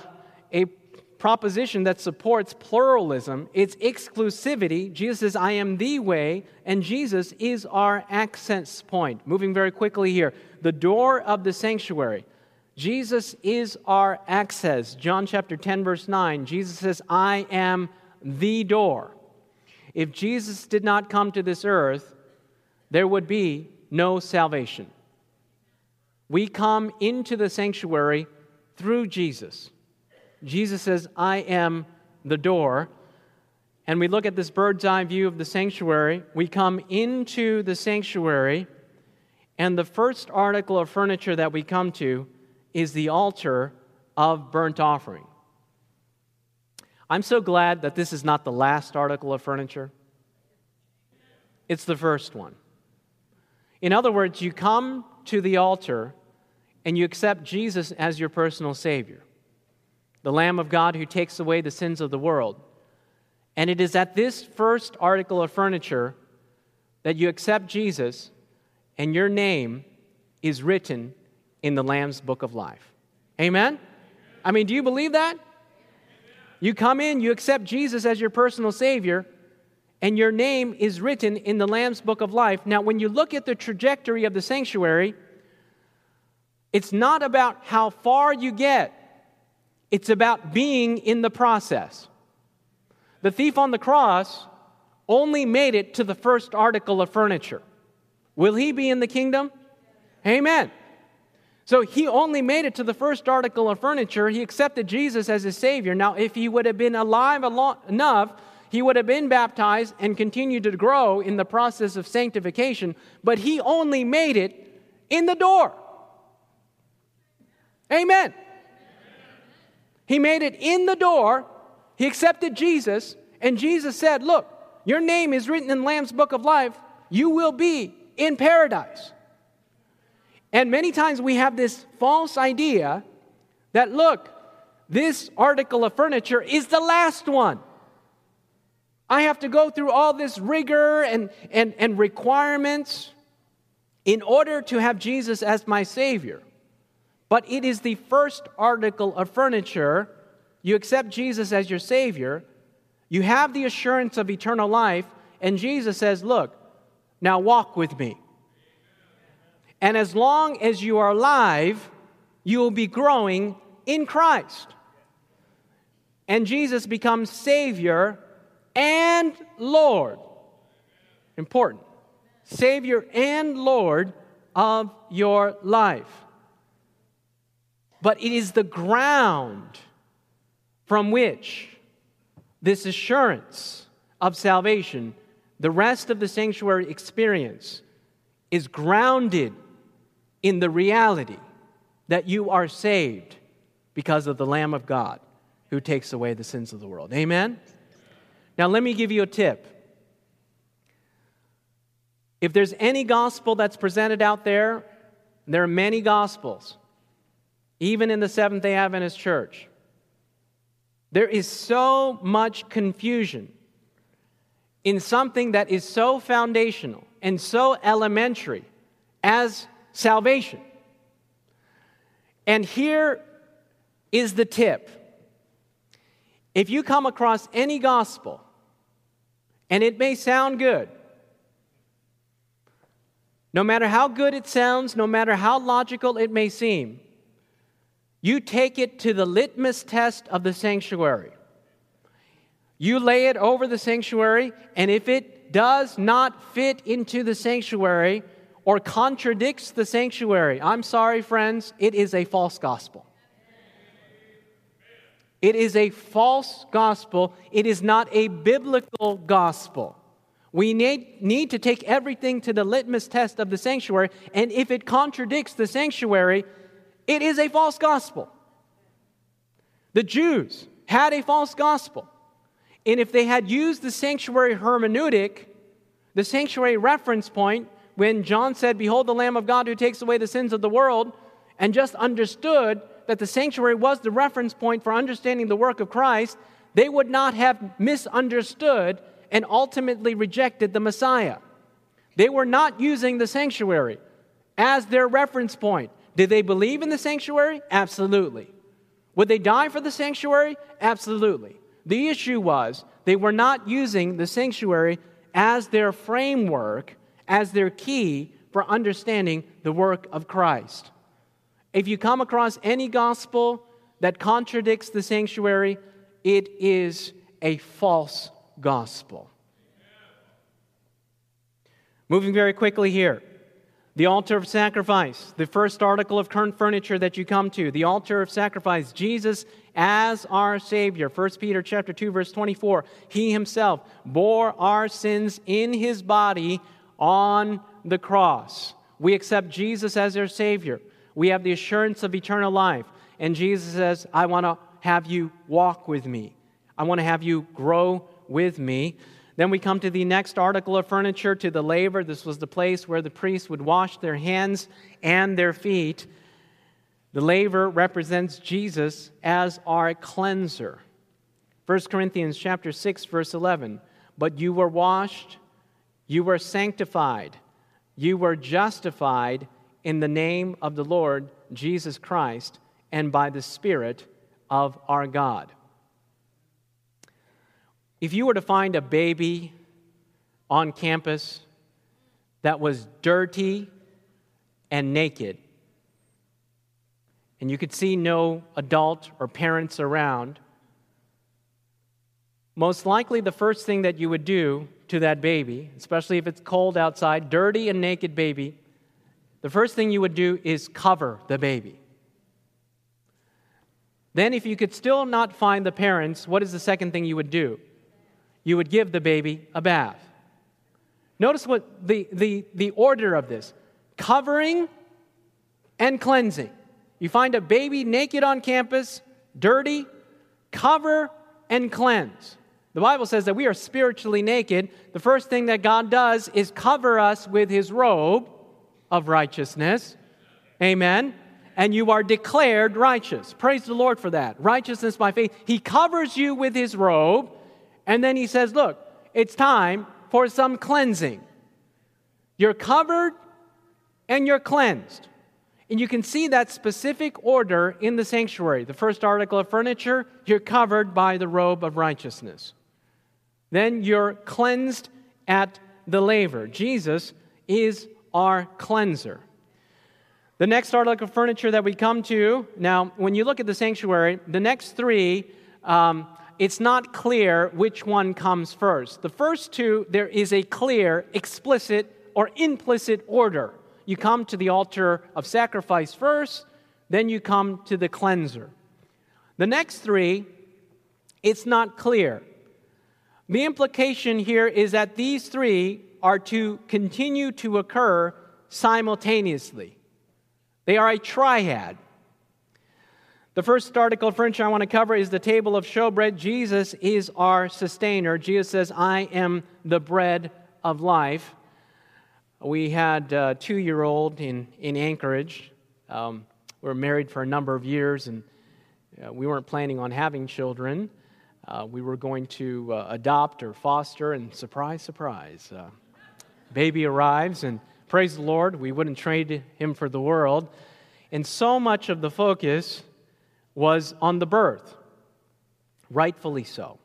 proposition that supports pluralism, it's exclusivity. Jesus says, I am the way, and Jesus is our access point. Moving very quickly here, the door of the sanctuary. Jesus is our access. John chapter 10, verse 9, Jesus says, I am the door. If Jesus did not come to this earth, there would be no salvation. We come into the sanctuary through Jesus. Jesus says, I am the door. And we look at this bird's eye view of the sanctuary. We come into the sanctuary, and the first article of furniture that we come to is the altar of burnt offering. I'm so glad that this is not the last article of furniture, it's the first one. In other words, you come to the altar and you accept Jesus as your personal Savior the Lamb of God who takes away the sins of the world. And it is at this first article of furniture that you accept Jesus and your name is written in the Lamb's book of life. Amen? I mean, do you believe that? You come in, you accept Jesus as your personal Savior, and your name is written in the Lamb's book of life. Now, when you look at the trajectory of the sanctuary, it's not about how far you get, it's about being in the process. The thief on the cross only made it to the first article of furniture. Will he be in the kingdom? Amen. So he only made it to the first article of furniture. He accepted Jesus as his Savior. Now, if he would have been alive enough, he would have been baptized and continued to grow in the process of sanctification, but he only made it in the door. Amen. He made it in the door. He accepted Jesus, and Jesus said, Look, your name is written in Lamb's book of life. You will be in paradise. And many times we have this false idea that, look, this article of furniture is the last one. I have to go through all this rigor and, and, and requirements in order to have Jesus as my Savior but it is the first article of furniture. You accept Jesus as your Savior, you have the assurance of eternal life, and Jesus says, Look, now walk with me. And as long as you are alive, you will be growing in Christ. And Jesus becomes Savior and Lord. Important. Savior and Lord of your life but it is the ground from which this assurance of salvation, the rest of the sanctuary experience, is grounded in the reality that you are saved because of the Lamb of God who takes away the sins of the world. Amen? Now, let me give you a tip. If there's any gospel that's presented out there, there are many gospels even in the Seventh day Adventist church. There is so much confusion in something that is so foundational and so elementary as salvation. And here is the tip if you come across any gospel, and it may sound good, no matter how good it sounds, no matter how logical it may seem, you take it to the litmus test of the sanctuary. You lay it over the sanctuary, and if it does not fit into the sanctuary or contradicts the sanctuary, I'm sorry, friends, it is a false gospel. It is a false gospel. It is not a biblical gospel. We need, need to take everything to the litmus test of the sanctuary, and if it contradicts the sanctuary, it is a false gospel. The Jews had a false gospel. And if they had used the sanctuary hermeneutic, the sanctuary reference point, when John said, Behold the Lamb of God who takes away the sins of the world, and just understood that the sanctuary was the reference point for understanding the work of Christ, they would not have misunderstood and ultimately rejected the Messiah. They were not using the sanctuary as their reference point. Did they believe in the sanctuary? Absolutely. Would they die for the sanctuary? Absolutely. The issue was they were not using the sanctuary as their framework, as their key for understanding the work of Christ. If you come across any gospel that contradicts the sanctuary, it is a false gospel. Moving very quickly here. The altar of sacrifice, the first article of current furniture that you come to, the altar of sacrifice, Jesus as our Savior. 1 Peter chapter 2, verse 24. He himself bore our sins in his body on the cross. We accept Jesus as our Savior. We have the assurance of eternal life. And Jesus says, I want to have you walk with me. I want to have you grow with me. Then we come to the next article of furniture, to the laver. This was the place where the priests would wash their hands and their feet. The laver represents Jesus as our cleanser. 1 Corinthians chapter 6 verse 11. But you were washed, you were sanctified, you were justified in the name of the Lord Jesus Christ and by the Spirit of our God. If you were to find a baby on campus that was dirty and naked, and you could see no adult or parents around, most likely the first thing that you would do to that baby, especially if it's cold outside, dirty and naked baby, the first thing you would do is cover the baby. Then, if you could still not find the parents, what is the second thing you would do? You would give the baby a bath. Notice what the, the, the order of this covering and cleansing. You find a baby naked on campus, dirty, cover and cleanse. The Bible says that we are spiritually naked. The first thing that God does is cover us with his robe of righteousness. Amen. And you are declared righteous. Praise the Lord for that. Righteousness by faith. He covers you with his robe and then he says, Look, it's time for some cleansing. You're covered and you're cleansed. And you can see that specific order in the sanctuary. The first article of furniture, you're covered by the robe of righteousness. Then you're cleansed at the laver. Jesus is our cleanser. The next article of furniture that we come to, now, when you look at the sanctuary, the next three um, it's not clear which one comes first. The first two, there is a clear, explicit, or implicit order. You come to the altar of sacrifice first, then you come to the cleanser. The next three, it's not clear. The implication here is that these three are to continue to occur simultaneously. They are a triad. The first article of furniture I want to cover is the table of showbread. Jesus is our sustainer. Jesus says, I am the bread of life. We had a two year old in, in Anchorage. Um, we were married for a number of years, and uh, we weren't planning on having children. Uh, we were going to uh, adopt or foster, and surprise, surprise, uh, baby arrives, and praise the Lord, we wouldn't trade him for the world. And so much of the focus was on the birth, rightfully so.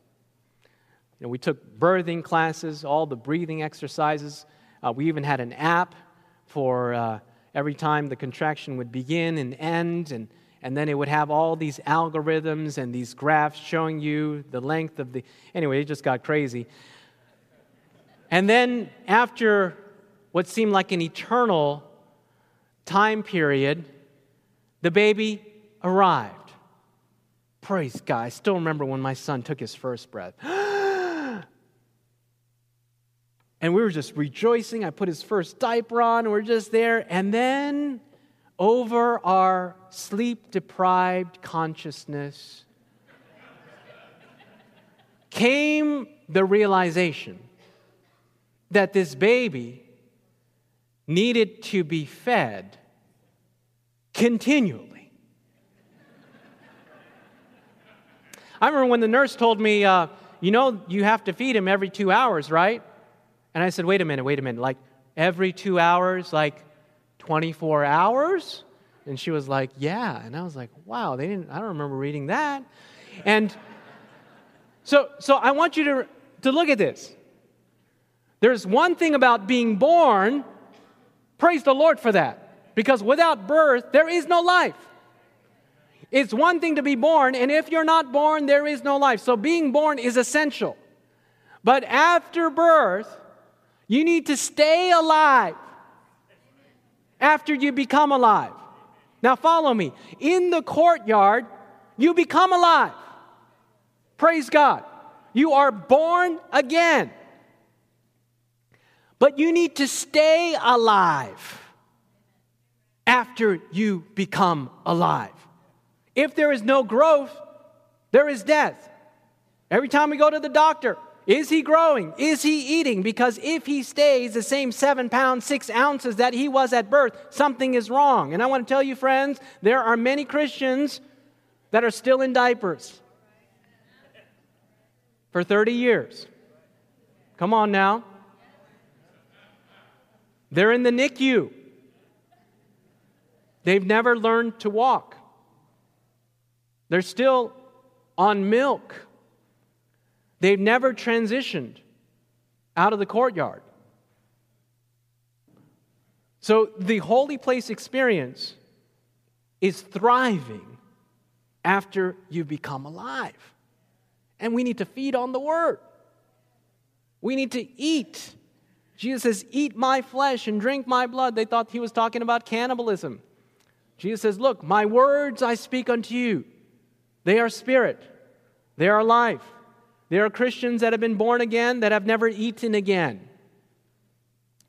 You know, we took birthing classes, all the breathing exercises. Uh, we even had an app for uh, every time the contraction would begin and end, and, and then it would have all these algorithms and these graphs showing you the length of the. Anyway, it just got crazy. And then, after what seemed like an eternal time period, the baby arrived. Praise God. I still remember when my son took his first breath. and we were just rejoicing. I put his first diaper on, we're just there. And then, over our sleep deprived consciousness, came the realization that this baby needed to be fed continually. I remember when the nurse told me, uh, you know, you have to feed him every two hours, right? And I said, wait a minute, wait a minute. Like every two hours, like 24 hours? And she was like, yeah. And I was like, wow, they didn't, I don't remember reading that. And so, so I want you to, to look at this. There's one thing about being born, praise the Lord for that. Because without birth, there is no life. It's one thing to be born, and if you're not born, there is no life. So being born is essential. But after birth, you need to stay alive after you become alive. Now, follow me. In the courtyard, you become alive. Praise God. You are born again. But you need to stay alive after you become alive. If there is no growth, there is death. Every time we go to the doctor, is he growing? Is he eating? Because if he stays the same seven pounds, six ounces that he was at birth, something is wrong. And I want to tell you, friends, there are many Christians that are still in diapers for 30 years. Come on now. They're in the NICU. They've never learned to walk. They're still on milk. They've never transitioned out of the courtyard. So the holy place experience is thriving after you become alive. And we need to feed on the word. We need to eat. Jesus says, Eat my flesh and drink my blood. They thought he was talking about cannibalism. Jesus says, Look, my words I speak unto you. They are spirit, they are life. There are Christians that have been born again that have never eaten again.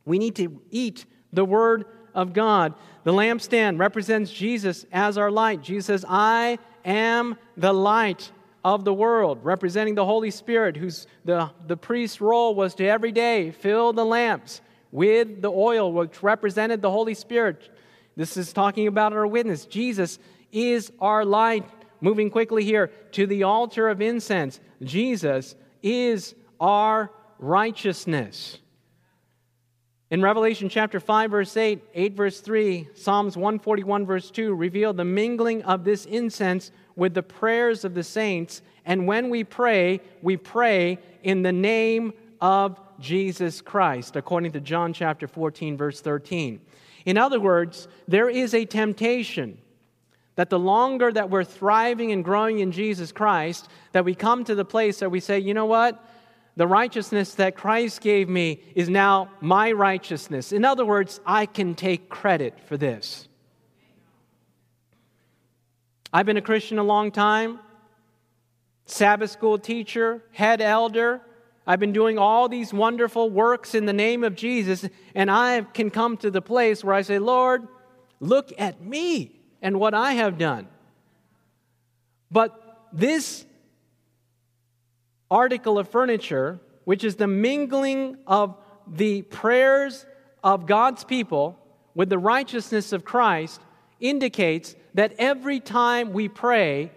We need to eat the Word of God. The lampstand represents Jesus as our light. Jesus says, I am the light of the world, representing the Holy Spirit, whose the, the priest's role was to every day fill the lamps with the oil, which represented the Holy Spirit. This is talking about our witness. Jesus is our light moving quickly here to the altar of incense. Jesus is our righteousness. In Revelation chapter 5, verse 8, 8, verse 3, Psalms 141, verse 2 reveal the mingling of this incense with the prayers of the saints. And when we pray, we pray in the name of Jesus Christ, according to John chapter 14, verse 13. In other words, there is a temptation that the longer that we're thriving and growing in Jesus Christ, that we come to the place that we say, you know what? The righteousness that Christ gave me is now my righteousness. In other words, I can take credit for this. I've been a Christian a long time, Sabbath school teacher, head elder. I've been doing all these wonderful works in the name of Jesus, and I can come to the place where I say, Lord, look at me and what I have done. But this article of furniture, which is the mingling of the prayers of God's people with the righteousness of Christ, indicates that every time we pray,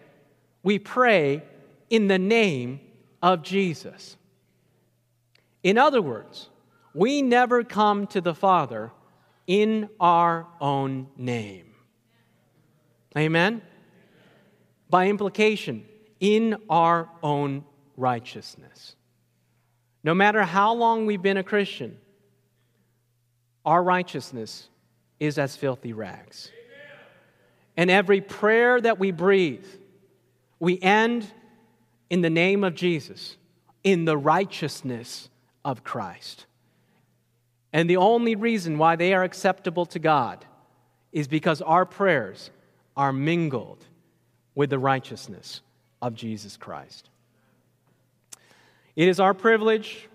we pray in the name of Jesus. In other words, we never come to the Father in our own name. Amen? By implication, in our own righteousness. No matter how long we've been a Christian, our righteousness is as filthy rags. And every prayer that we breathe, we end in the name of Jesus, in the righteousness of Christ. And the only reason why they are acceptable to God is because our prayers are mingled with the righteousness of Jesus Christ. It is our privilege,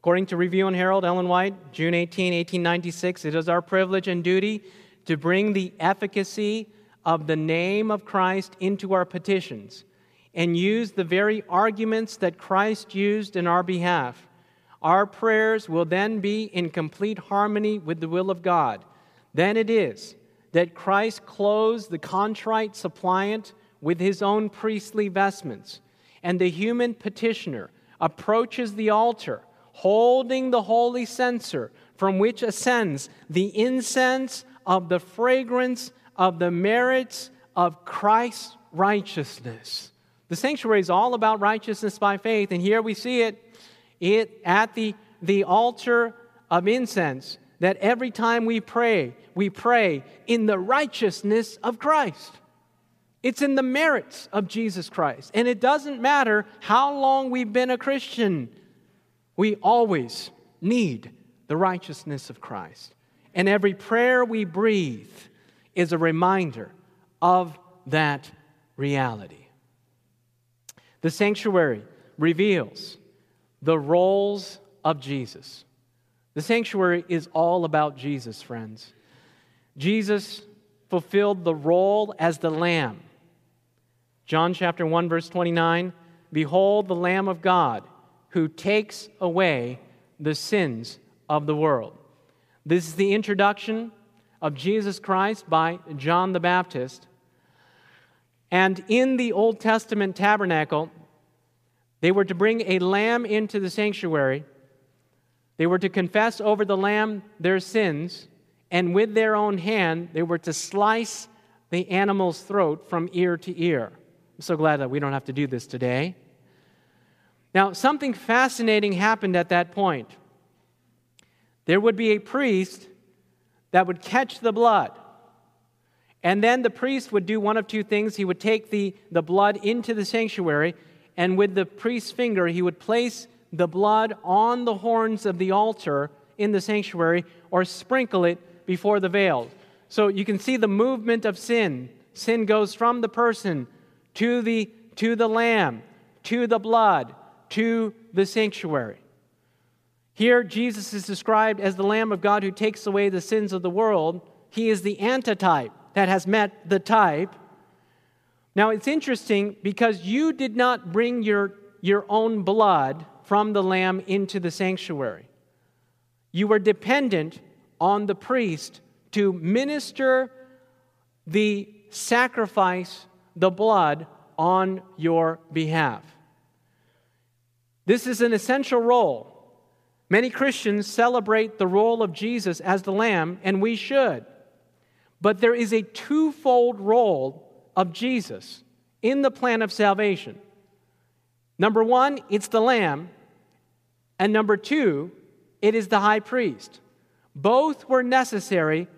according to Review and Herald, Ellen White, June 18, 1896, it is our privilege and duty to bring the efficacy of the name of Christ into our petitions and use the very arguments that Christ used in our behalf. Our prayers will then be in complete harmony with the will of God. Then it is that Christ clothes the contrite suppliant with his own priestly vestments, and the human petitioner approaches the altar holding the holy censer from which ascends the incense of the fragrance of the merits of Christ's righteousness. The sanctuary is all about righteousness by faith, and here we see it, it at the, the altar of incense that every time we pray, we pray in the righteousness of Christ. It's in the merits of Jesus Christ. And it doesn't matter how long we've been a Christian, we always need the righteousness of Christ. And every prayer we breathe is a reminder of that reality. The sanctuary reveals the roles of Jesus. The sanctuary is all about Jesus, friends. Jesus fulfilled the role as the Lamb. John chapter 1, verse 29 Behold, the Lamb of God who takes away the sins of the world. This is the introduction of Jesus Christ by John the Baptist. And in the Old Testament tabernacle, they were to bring a lamb into the sanctuary. They were to confess over the lamb their sins, and with their own hand, they were to slice the animal's throat from ear to ear. I'm so glad that we don't have to do this today. Now, something fascinating happened at that point. There would be a priest that would catch the blood. And then the priest would do one of two things. He would take the, the blood into the sanctuary, and with the priest's finger, he would place the blood on the horns of the altar in the sanctuary or sprinkle it before the veil. So you can see the movement of sin. Sin goes from the person to the, to the lamb, to the blood, to the sanctuary. Here, Jesus is described as the Lamb of God who takes away the sins of the world. He is the antitype that has met the type. Now, it's interesting because you did not bring your, your own blood from the lamb into the sanctuary. You were dependent on the priest to minister the sacrifice, the blood, on your behalf. This is an essential role Many Christians celebrate the role of Jesus as the Lamb, and we should. But there is a twofold role of Jesus in the plan of salvation. Number one, it's the Lamb, and number two, it is the high priest. Both were necessary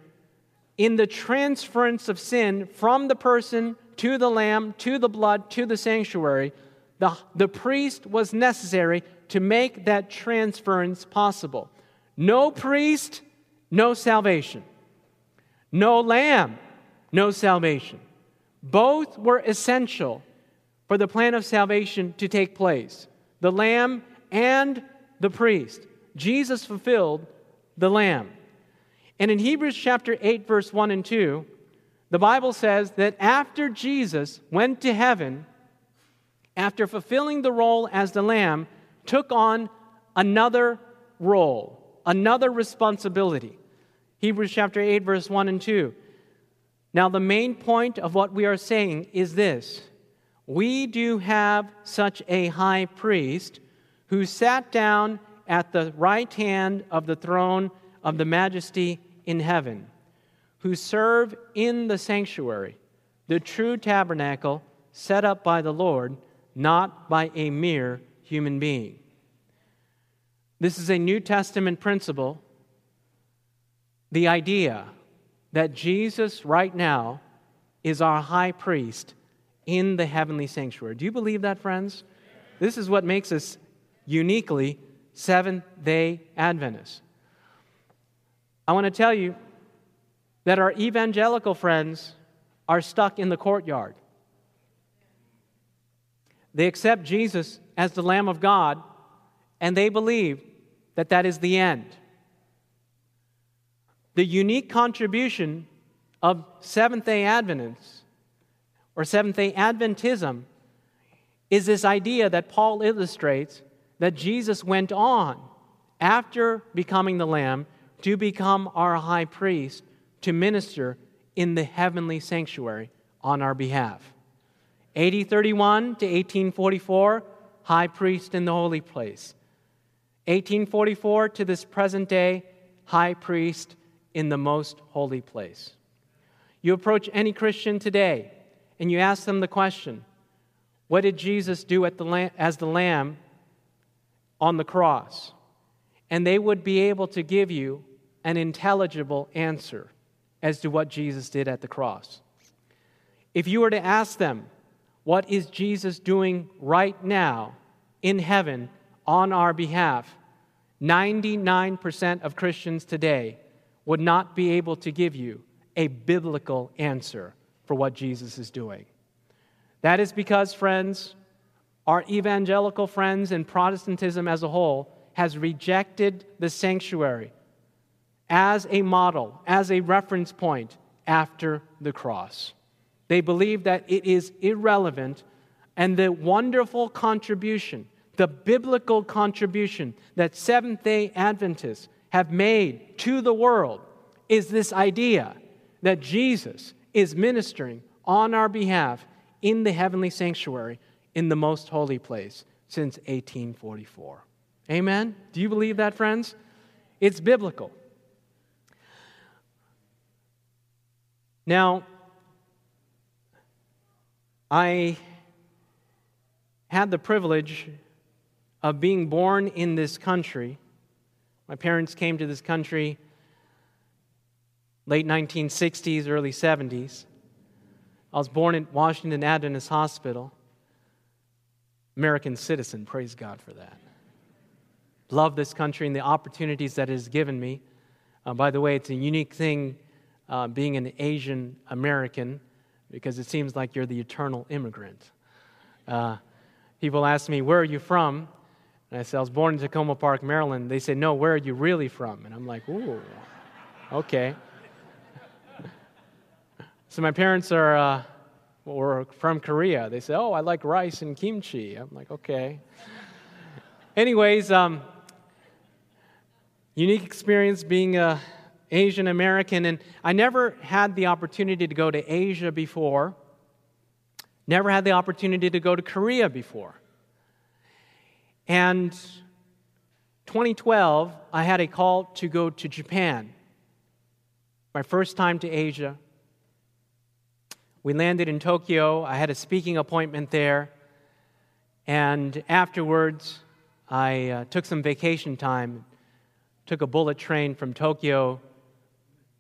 in the transference of sin from the person to the Lamb, to the blood, to the sanctuary. The, the priest was necessary to make that transference possible. No priest, no salvation. No lamb, no salvation. Both were essential for the plan of salvation to take place the lamb and the priest. Jesus fulfilled the lamb. And in Hebrews chapter 8, verse 1 and 2, the Bible says that after Jesus went to heaven, after fulfilling the role as the lamb, took on another role, another responsibility. Hebrews chapter 8, verse 1 and 2. Now, the main point of what we are saying is this we do have such a high priest who sat down at the right hand of the throne of the majesty in heaven, who serve in the sanctuary, the true tabernacle set up by the Lord, not by a mere human being. This is a New Testament principle. The idea that Jesus, right now, is our high priest in the heavenly sanctuary. Do you believe that, friends? This is what makes us uniquely Seventh day Adventists. I want to tell you that our evangelical friends are stuck in the courtyard. They accept Jesus as the Lamb of God, and they believe that that is the end. The unique contribution of Seventh day Adventists or Seventh day Adventism is this idea that Paul illustrates that Jesus went on after becoming the Lamb to become our high priest to minister in the heavenly sanctuary on our behalf. 8031 to 1844, high priest in the holy place. 1844 to this present day, high priest in the most holy place. You approach any Christian today and you ask them the question What did Jesus do the as the Lamb on the cross? And they would be able to give you an intelligible answer as to what Jesus did at the cross. If you were to ask them, What is Jesus doing right now in heaven on our behalf? 99% of Christians today would not be able to give you a biblical answer for what Jesus is doing. That is because, friends, our evangelical friends and Protestantism as a whole has rejected the sanctuary as a model, as a reference point after the cross. They believe that it is irrelevant and the wonderful contribution, the biblical contribution that Seventh day Adventists have made to the world is this idea that Jesus is ministering on our behalf in the heavenly sanctuary in the most holy place since 1844. Amen? Do you believe that, friends? It's biblical. Now, I had the privilege of being born in this country. My parents came to this country late 1960s, early 70s. I was born at Washington Adventist Hospital. American citizen, praise God for that. Love this country and the opportunities that it has given me. Uh, by the way, it's a unique thing uh, being an Asian American because it seems like you're the eternal immigrant. Uh, people ask me, Where are you from? And I say, I was born in Takoma Park, Maryland. They say, No, where are you really from? And I'm like, Ooh, okay. so my parents are uh, were from Korea. They say, Oh, I like rice and kimchi. I'm like, Okay. Anyways, um, unique experience being a Asian American, and I never had the opportunity to go to Asia before, never had the opportunity to go to Korea before. And 2012, I had a call to go to Japan. My first time to Asia. We landed in Tokyo. I had a speaking appointment there. And afterwards, I uh, took some vacation time, took a bullet train from Tokyo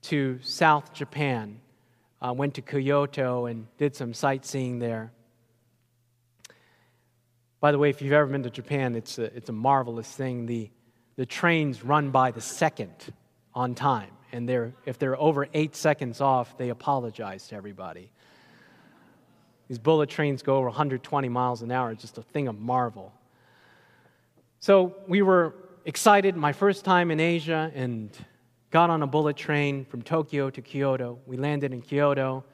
to South Japan. Uh, went to Kyoto and did some sightseeing there. By the way, if you've ever been to Japan, it's a, it's a marvelous thing. The, the trains run by the second on time, and they're, if they're over eight seconds off, they apologize to everybody. These bullet trains go over 120 miles an hour, it's just a thing of marvel. So we were excited, my first time in Asia, and got on a bullet train from Tokyo to Kyoto. We landed in Kyoto,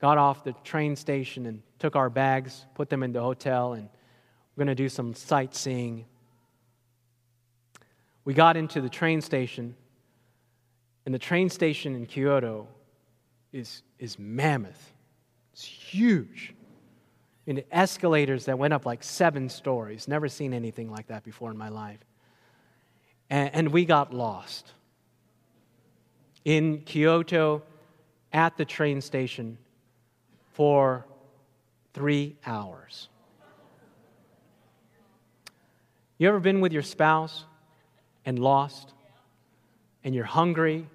got off the train station, and took our bags, put them in the hotel, and we're going to do some sightseeing. We got into the train station, and the train station in Kyoto is, is mammoth. It's huge. And escalators that went up like seven stories. Never seen anything like that before in my life. And, and we got lost in Kyoto at the train station for three hours. You ever been with your spouse and lost and you're hungry,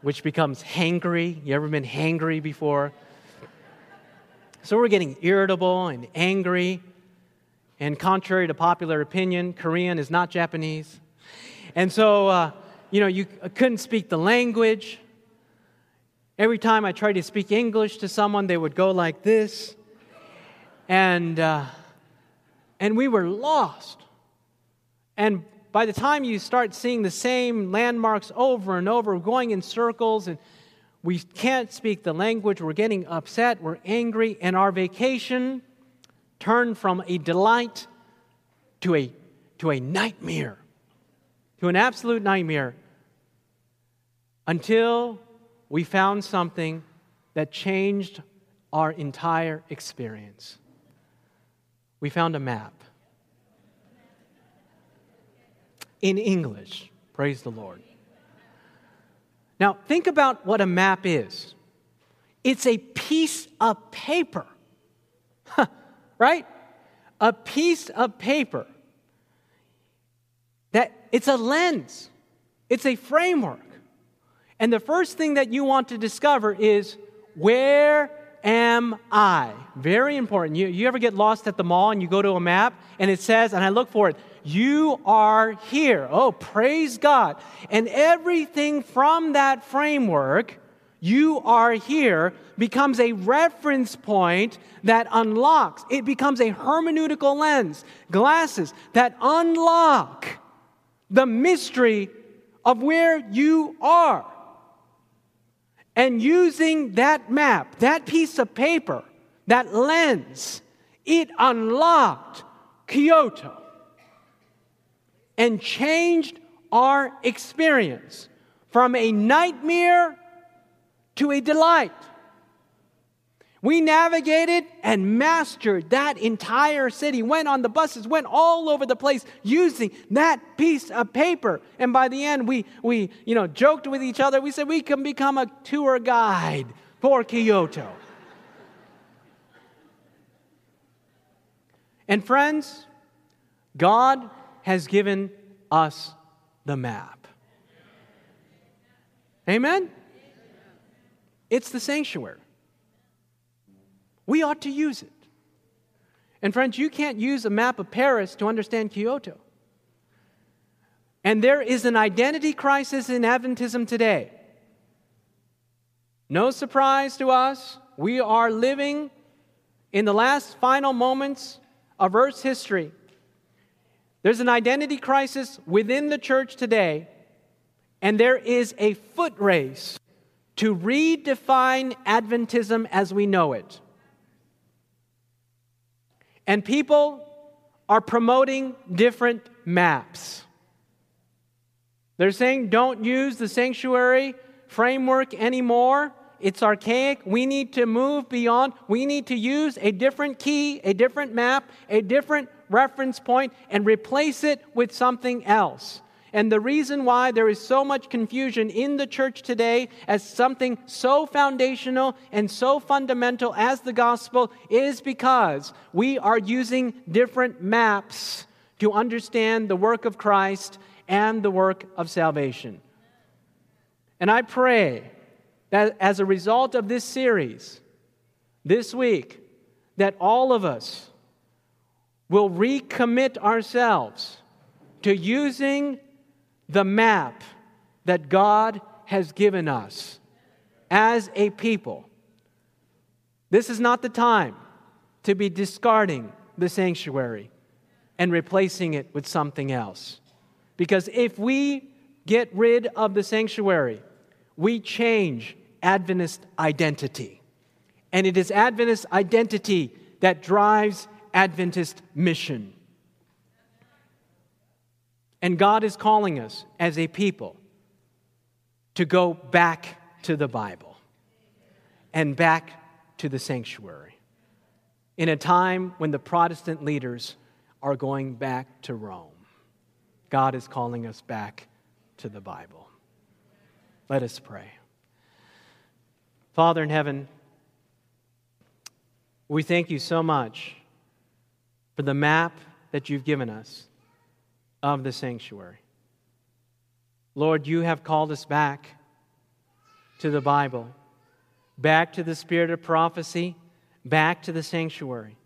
which becomes hangry? You ever been hangry before? So we're getting irritable and angry. And contrary to popular opinion, Korean is not Japanese. And so, uh, you know, you couldn't speak the language. Every time I tried to speak English to someone, they would go like this. And, uh, and we were lost. And by the time you start seeing the same landmarks over and over, going in circles, and we can't speak the language, we're getting upset, we're angry, and our vacation turned from a delight to a, to a nightmare, to an absolute nightmare, until we found something that changed our entire experience. We found a map in English. Praise the Lord. Now, think about what a map is it's a piece of paper, right? A piece of paper that it's a lens, it's a framework. And the first thing that you want to discover is where am I? Very important. You, you ever get lost at the mall and you go to a map and it says, and I look for it, you are here. Oh, praise God. And everything from that framework, you are here, becomes a reference point that unlocks. It becomes a hermeneutical lens, glasses that unlock the mystery of where you are. And using that map, that piece of paper, that lens, it unlocked Kyoto and changed our experience from a nightmare to a delight. We navigated and mastered that entire city, went on the buses, went all over the place using that piece of paper. And by the end, we, we you know, joked with each other. We said we can become a tour guide for Kyoto. and friends, God has given us the map. Amen? It's the sanctuary. We ought to use it. And friends, you can't use a map of Paris to understand Kyoto. And there is an identity crisis in Adventism today. No surprise to us, we are living in the last final moments of Earth's history. There's an identity crisis within the church today, and there is a foot race to redefine Adventism as we know it. And people are promoting different maps. They're saying don't use the sanctuary framework anymore. It's archaic. We need to move beyond. We need to use a different key, a different map, a different reference point, and replace it with something else. And the reason why there is so much confusion in the church today as something so foundational and so fundamental as the gospel is because we are using different maps to understand the work of Christ and the work of salvation. And I pray that as a result of this series, this week, that all of us will recommit ourselves to using the map that God has given us as a people. This is not the time to be discarding the sanctuary and replacing it with something else. Because if we get rid of the sanctuary, we change Adventist identity. And it is Adventist identity that drives Adventist mission. And God is calling us as a people to go back to the Bible and back to the sanctuary in a time when the Protestant leaders are going back to Rome. God is calling us back to the Bible. Let us pray. Father in heaven, we thank you so much for the map that you've given us of the sanctuary. Lord, you have called us back to the Bible, back to the spirit of prophecy, back to the sanctuary.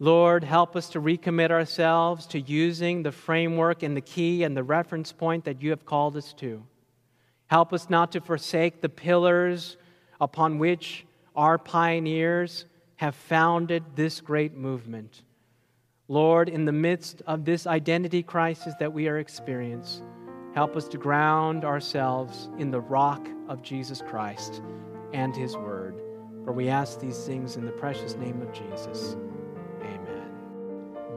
Lord, help us to recommit ourselves to using the framework and the key and the reference point that you have called us to. Help us not to forsake the pillars upon which our pioneers have founded this great movement. Lord, in the midst of this identity crisis that we are experiencing, help us to ground ourselves in the rock of Jesus Christ and his word. For we ask these things in the precious name of Jesus. Amen.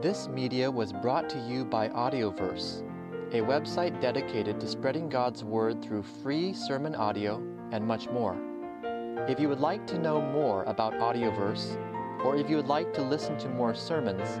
This media was brought to you by Audioverse, a website dedicated to spreading God's word through free sermon audio and much more. If you would like to know more about Audioverse, or if you would like to listen to more sermons,